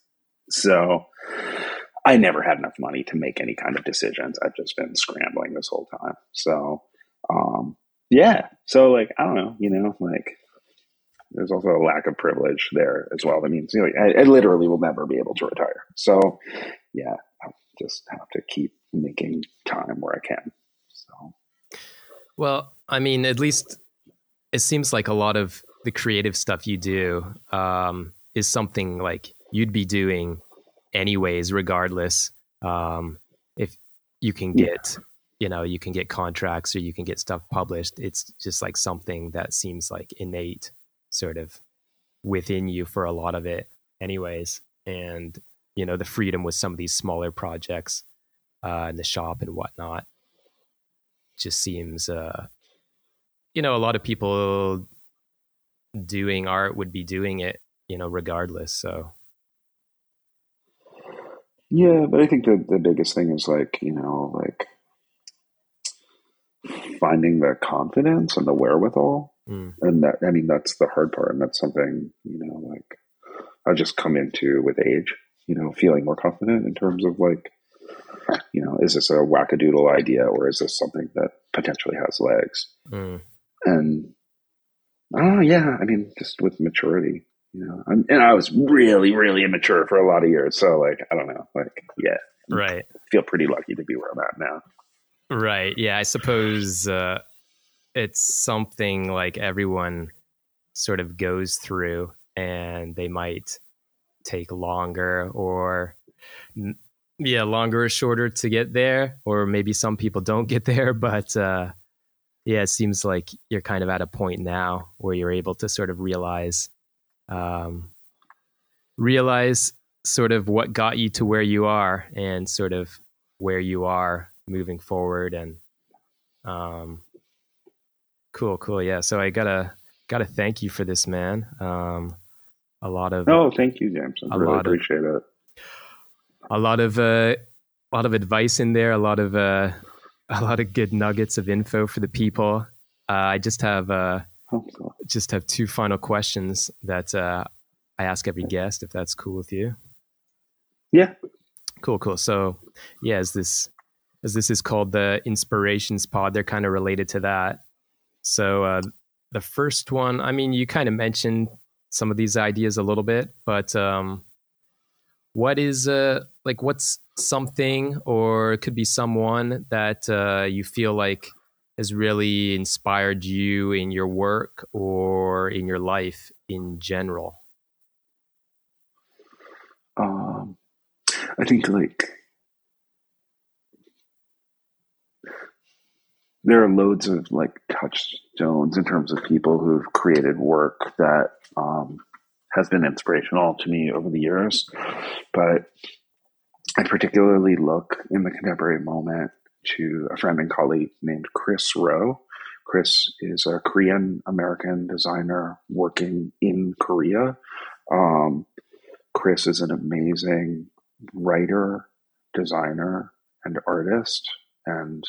So I never had enough money to make any kind of decisions. I've just been scrambling this whole time. So, um, yeah. So, like, I don't know, you know, like, there's also a lack of privilege there as well. That means you know, I, I literally will never be able to retire. So yeah, I just have to keep making time where I can. So, well, I mean, at least it seems like a lot of the creative stuff you do um, is something like you'd be doing anyways, regardless. Um, if you can get, yeah. you know, you can get contracts or you can get stuff published. It's just like something that seems like innate, sort of within you for a lot of it, anyways. And you know the freedom with some of these smaller projects uh, in the shop and whatnot just seems uh, you know a lot of people doing art would be doing it you know regardless so yeah but i think the, the biggest thing is like you know like finding the confidence and the wherewithal mm. and that i mean that's the hard part and that's something you know like i just come into with age you know, feeling more confident in terms of like, you know, is this a wackadoodle idea or is this something that potentially has legs? Mm. And oh yeah, I mean, just with maturity, you know, I'm, and I was really, really immature for a lot of years. So like, I don't know, like, yeah, right. I feel pretty lucky to be where I'm at now. Right. Yeah. I suppose uh, it's something like everyone sort of goes through and they might take longer or yeah longer or shorter to get there or maybe some people don't get there but uh yeah it seems like you're kind of at a point now where you're able to sort of realize um realize sort of what got you to where you are and sort of where you are moving forward and um cool cool. Yeah so i gotta gotta thank you for this man. Um a lot of oh thank you james i really appreciate of, it a lot of uh, a lot of advice in there a lot of uh, a lot of good nuggets of info for the people uh, i just have uh, just have two final questions that uh, I ask every guest, if that's cool with you. Yeah. Cool, cool. So, yeah, as this as this is called the Inspirations Pod, they're kind of related to that. So, uh, the first one, I mean, you kind of mentioned some of these ideas a little bit, but um, what is uh, like what's something or it could be someone that uh, you feel like has really inspired you in your work or in your life in general? Um, I think like there are loads of like touchstones in terms of people who've created work that um, has been inspirational to me over the years. But I particularly look in the contemporary moment to a friend and colleague named Chris Ro. Chris is a Korean American designer working in Korea. Um, Chris is an amazing writer, designer, and artist, and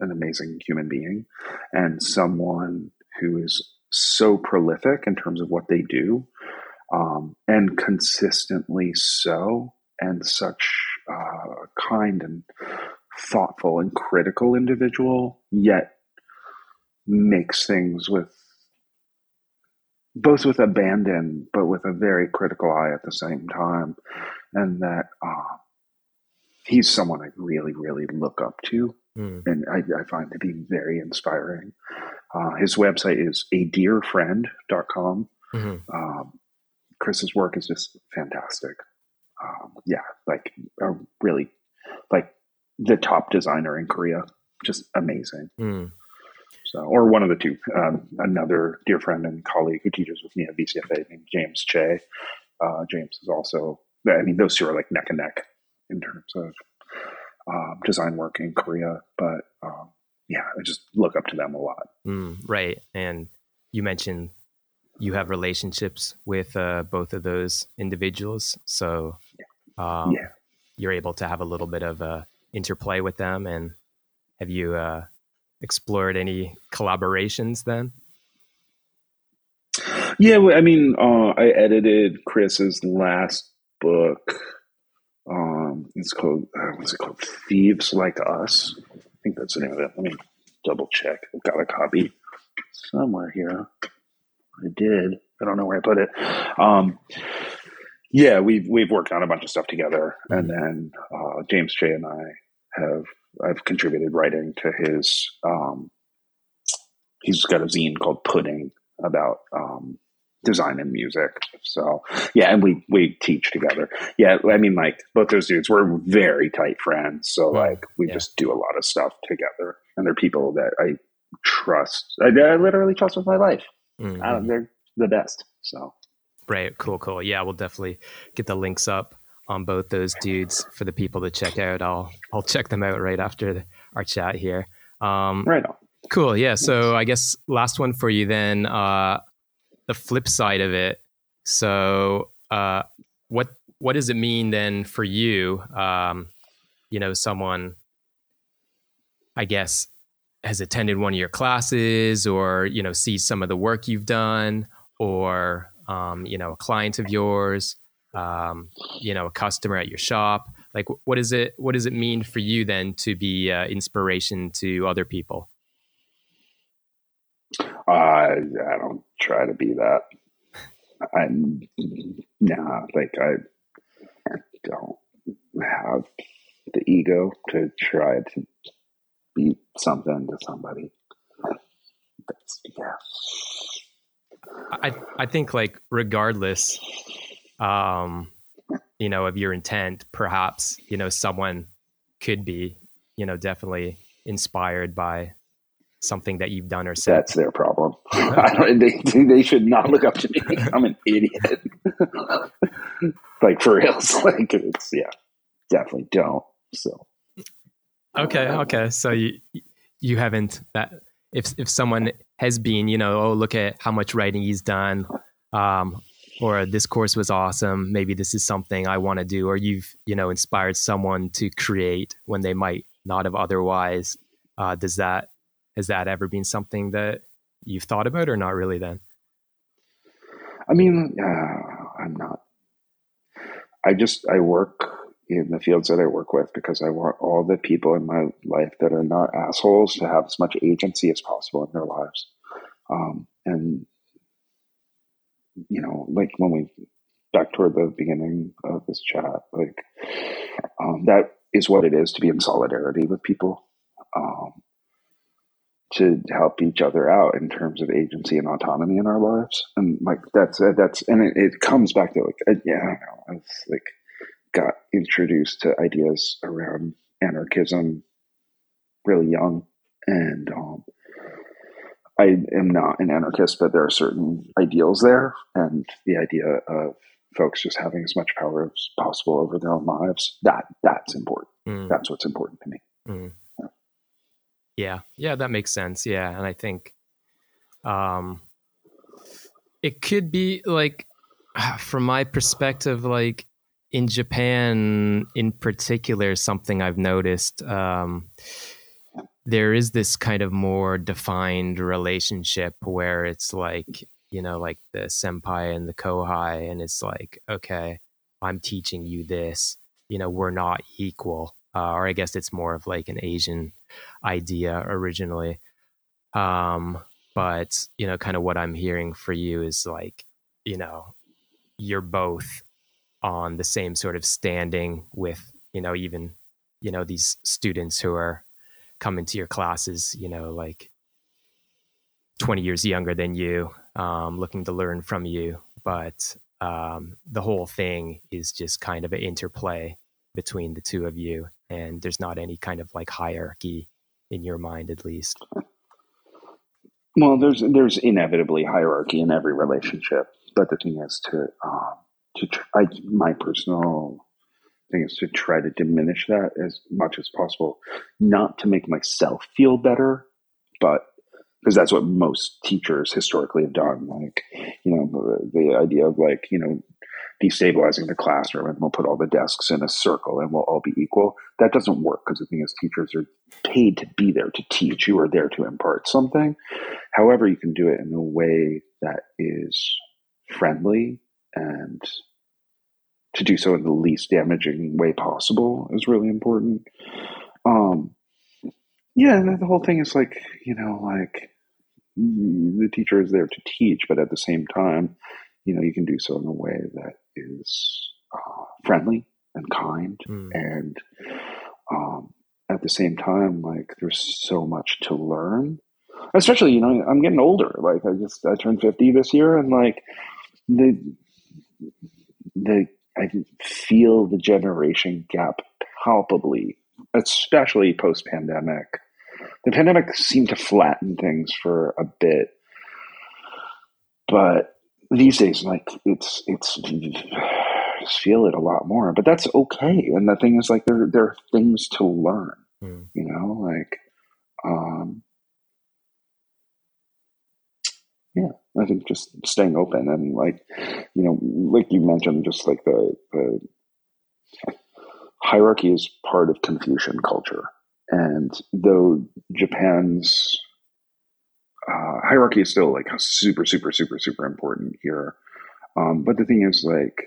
an amazing human being, and someone who is so prolific in terms of what they do, um, and consistently so, and such uh, kind and thoughtful and critical individual, yet makes things with both with abandon, but with a very critical eye at the same time, and that uh, he's someone I really, really look up to, mm. and I, I, find to be very inspiring. Uh, his website is a dearfriend.com. Mm-hmm. Um, Chris's work is just fantastic. Um, yeah, like a really like the top designer in Korea. Just amazing. Mm. So, or one of the two. Um, another dear friend and colleague who teaches with me at VCFA named James Chae. Uh, James is also. I mean, those two are like neck and neck in terms of um, design work in Korea. But um, yeah, I just look up to them a lot. Mm, right, and you mentioned you have relationships with uh, both of those individuals, so um, yeah. you're able to have a little bit of a interplay with them. And have you uh, explored any collaborations then? Yeah, I mean, uh, I edited Chris's last book. Um, it's called uh, what's it called? Thieves Like Us. I think that's the name of it. Let me double check. I've got a copy somewhere here. I did. I don't know where I put it. Um, yeah, we've we've worked on a bunch of stuff together, and then uh, James Chae and I have I've contributed writing to his. Um, he's got a zine called Pudding about um, design and music. So yeah, and we we teach together. Yeah, I mean, like both those dudes, we're very tight friends. So like we yeah. just do a lot of stuff together, and they're people that I trust. I, I literally trust with my life. Mm-hmm. they're the best. So right, cool, cool. Yeah, we'll definitely get the links up on both those dudes for the people to check out. I'll I'll check them out right after the, our chat here. Um, right on. Cool. Yeah. So I guess last one for you then. Uh, the flip side of it. So uh, what what does it mean then for you? Um, you know, someone, I guess, has attended one of your classes, or you know, sees some of the work you've done, or um, you know, a client of yours um, you know, a customer at your shop? Like, what is it? What does it mean for you then to be uh, inspiration to other people? I don't try to be that. I'm nah, like I don't have the ego to try to be something to somebody. That's, yeah. I I think like regardless um, you know, of your intent, perhaps, you know, someone could be, you know, definitely inspired by something that you've done or said. That's their problem. they, they should not look up to me. I'm an idiot. like for real. Like it's yeah, definitely don't. So okay, okay. So you you haven't that if if someone has been, you know, oh look at how much writing he's done. Um, or this course was awesome maybe this is something i want to do or you've you know inspired someone to create when they might not have otherwise uh, does that has that ever been something that you've thought about, or not really? Then, I mean, uh, I'm not. I just I work in the fields that I work with because I want all the people in my life that are not assholes to have as much agency as possible in their lives. Um, and you know, like when we back toward the beginning of this chat, like um, that is what it is to be in solidarity with people, um, to help each other out in terms of agency and autonomy in our lives, and like that's that's and it, it comes back to like yeah, I don't know, it's like got introduced to ideas around anarchism really young, and um, I am not an anarchist, but there are certain ideals there, and the idea of folks just having as much power as possible over their own lives that that's important. Mm. That's what's important to me. Mm. Yeah. yeah, yeah, that makes sense. Yeah, and I think, um, it could be like, from my perspective, like in Japan in particular, something I've noticed. Um, there is this kind of more defined relationship where it's like you know like the senpai and the kohai and it's like okay i'm teaching you this you know we're not equal uh, or i guess it's more of like an asian idea originally um but you know kind of what i'm hearing for you is like you know you're both on the same sort of standing with you know even you know these students who are coming to your classes, you know, like 20 years younger than you, um, looking to learn from you. But um, the whole thing is just kind of an interplay between the two of you. And there's not any kind of like hierarchy in your mind, at least. Well, there's there's inevitably hierarchy in every relationship, but the thing is to um, to try, my personal thing is to try to diminish that as much as possible, not to make myself feel better, but because that's what most teachers historically have done. Like, you know, the, the, idea of like, you know, destabilizing the classroom and we'll put all the desks in a circle and we'll all be equal. That doesn't work because the thing is, teachers are paid to be there to teach. You are there to impart something. However, you can do it in a way that is friendly and to do so in the least damaging way possible is really important. Um, yeah, and the whole thing is like, you know, like the teacher is there to teach, but at the same time, you know, you can do so in a way that is uh, friendly and kind, mm. and um, at the same time, like there's so much to learn. Especially, you know, I'm getting older. Like I just I turned 50 this year, and like the the I feel the generation gap palpably, especially post pandemic. The pandemic seemed to flatten things for a bit, but these days, like it's it's just feel it a lot more. But that's okay. And the thing is, like there there are things to learn. Mm. You know, like um, yeah, I think just staying open and like, you know, like you mentioned, just like the, the hierarchy is part of Confucian culture. And though Japan's uh, hierarchy is still like super, super, super, super important here. Um, but the thing is, like,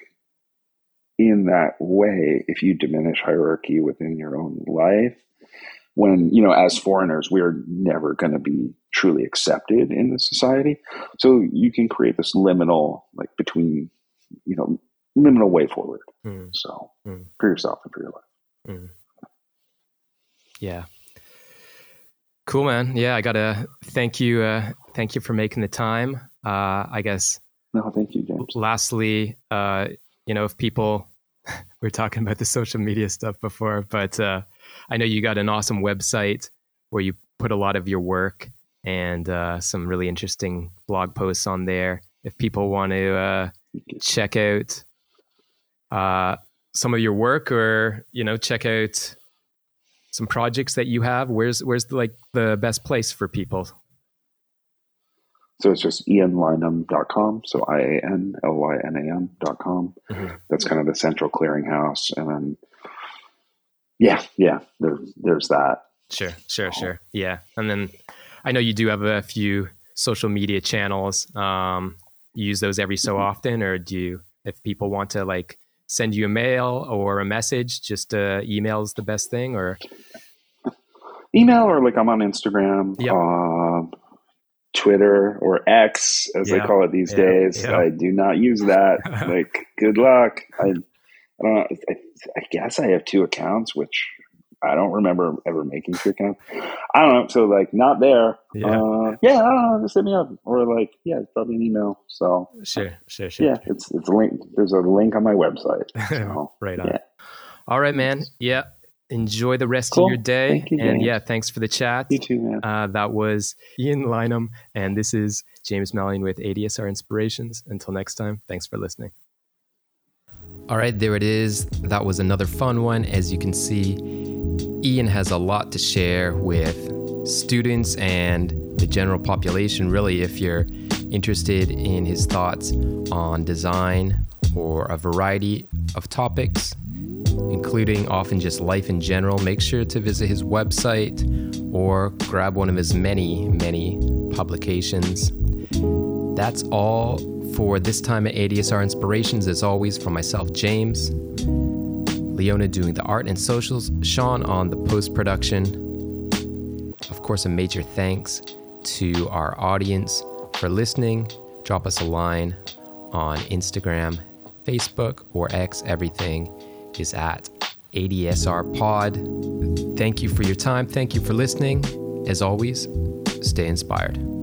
in that way, if you diminish hierarchy within your own life, when you know as foreigners we're never going to be truly accepted in the society. So you can create this liminal like between you know liminal way forward. Mm. so mm. for yourself and for your life. Mm. yeah. Cool man. Yeah i gotta thank you uh thank you for making the time. Uh i guess no thank you james. lastly uh you know if people we are talking about the social media stuff before but uh I know you got an awesome website where you put a lot of your work and uh, some really interesting blog posts on there. If people want to uh, check out uh, some of your work or you know check out some projects that you have, where's where's the, like the best place for people? So it's just ianlynam.com. So I A N L Y N A M.com. Mm-hmm. That's kind of the central clearinghouse. And then yeah, yeah. There, there's that. Sure, sure, sure. Yeah, and then I know you do have a few social media channels? Um, use those every so often, or do you, if people want to like send you a mail or a message, just uh, email is the best thing, or email or like I'm on Instagram, Yep. um, Twitter or X as Yeah. they call it these Yeah. days. Yeah. I do not use that. like, good luck. I, I don't know. I, I guess I have two accounts, which I don't remember ever making two accounts. I don't know. So like, not there. Yeah. Uh, yeah. I don't know. Just hit me up or like, yeah, it's probably an email. So sure, sure, sure. yeah, it's it's a link. There's a link on my website. So, right on. yeah. All right, man. Yeah. Enjoy the rest Cool. of your day. Thank you, and yeah, thanks for the chat. You too, man. Uh, that was Ian Lynam, and this is James Mallion with ADSR Inspirations. Until next time, thanks for listening. All right, there it is. That was another fun one. As you can see, Ian has a lot to share with students and the general population, really, if you're interested in his thoughts on design or a variety of topics including often just life in general, make sure to visit his website or grab one of his many, many publications. That's all for this time at ADSR Inspirations. As always, for myself, James, Leona doing the art and socials, Sean on the post production. Of course, a major thanks to our audience for listening. Drop us a line on Instagram, Facebook, or X. Everything is at ADSR Pod. Thank you for your time. Thank you for listening. As always, stay inspired.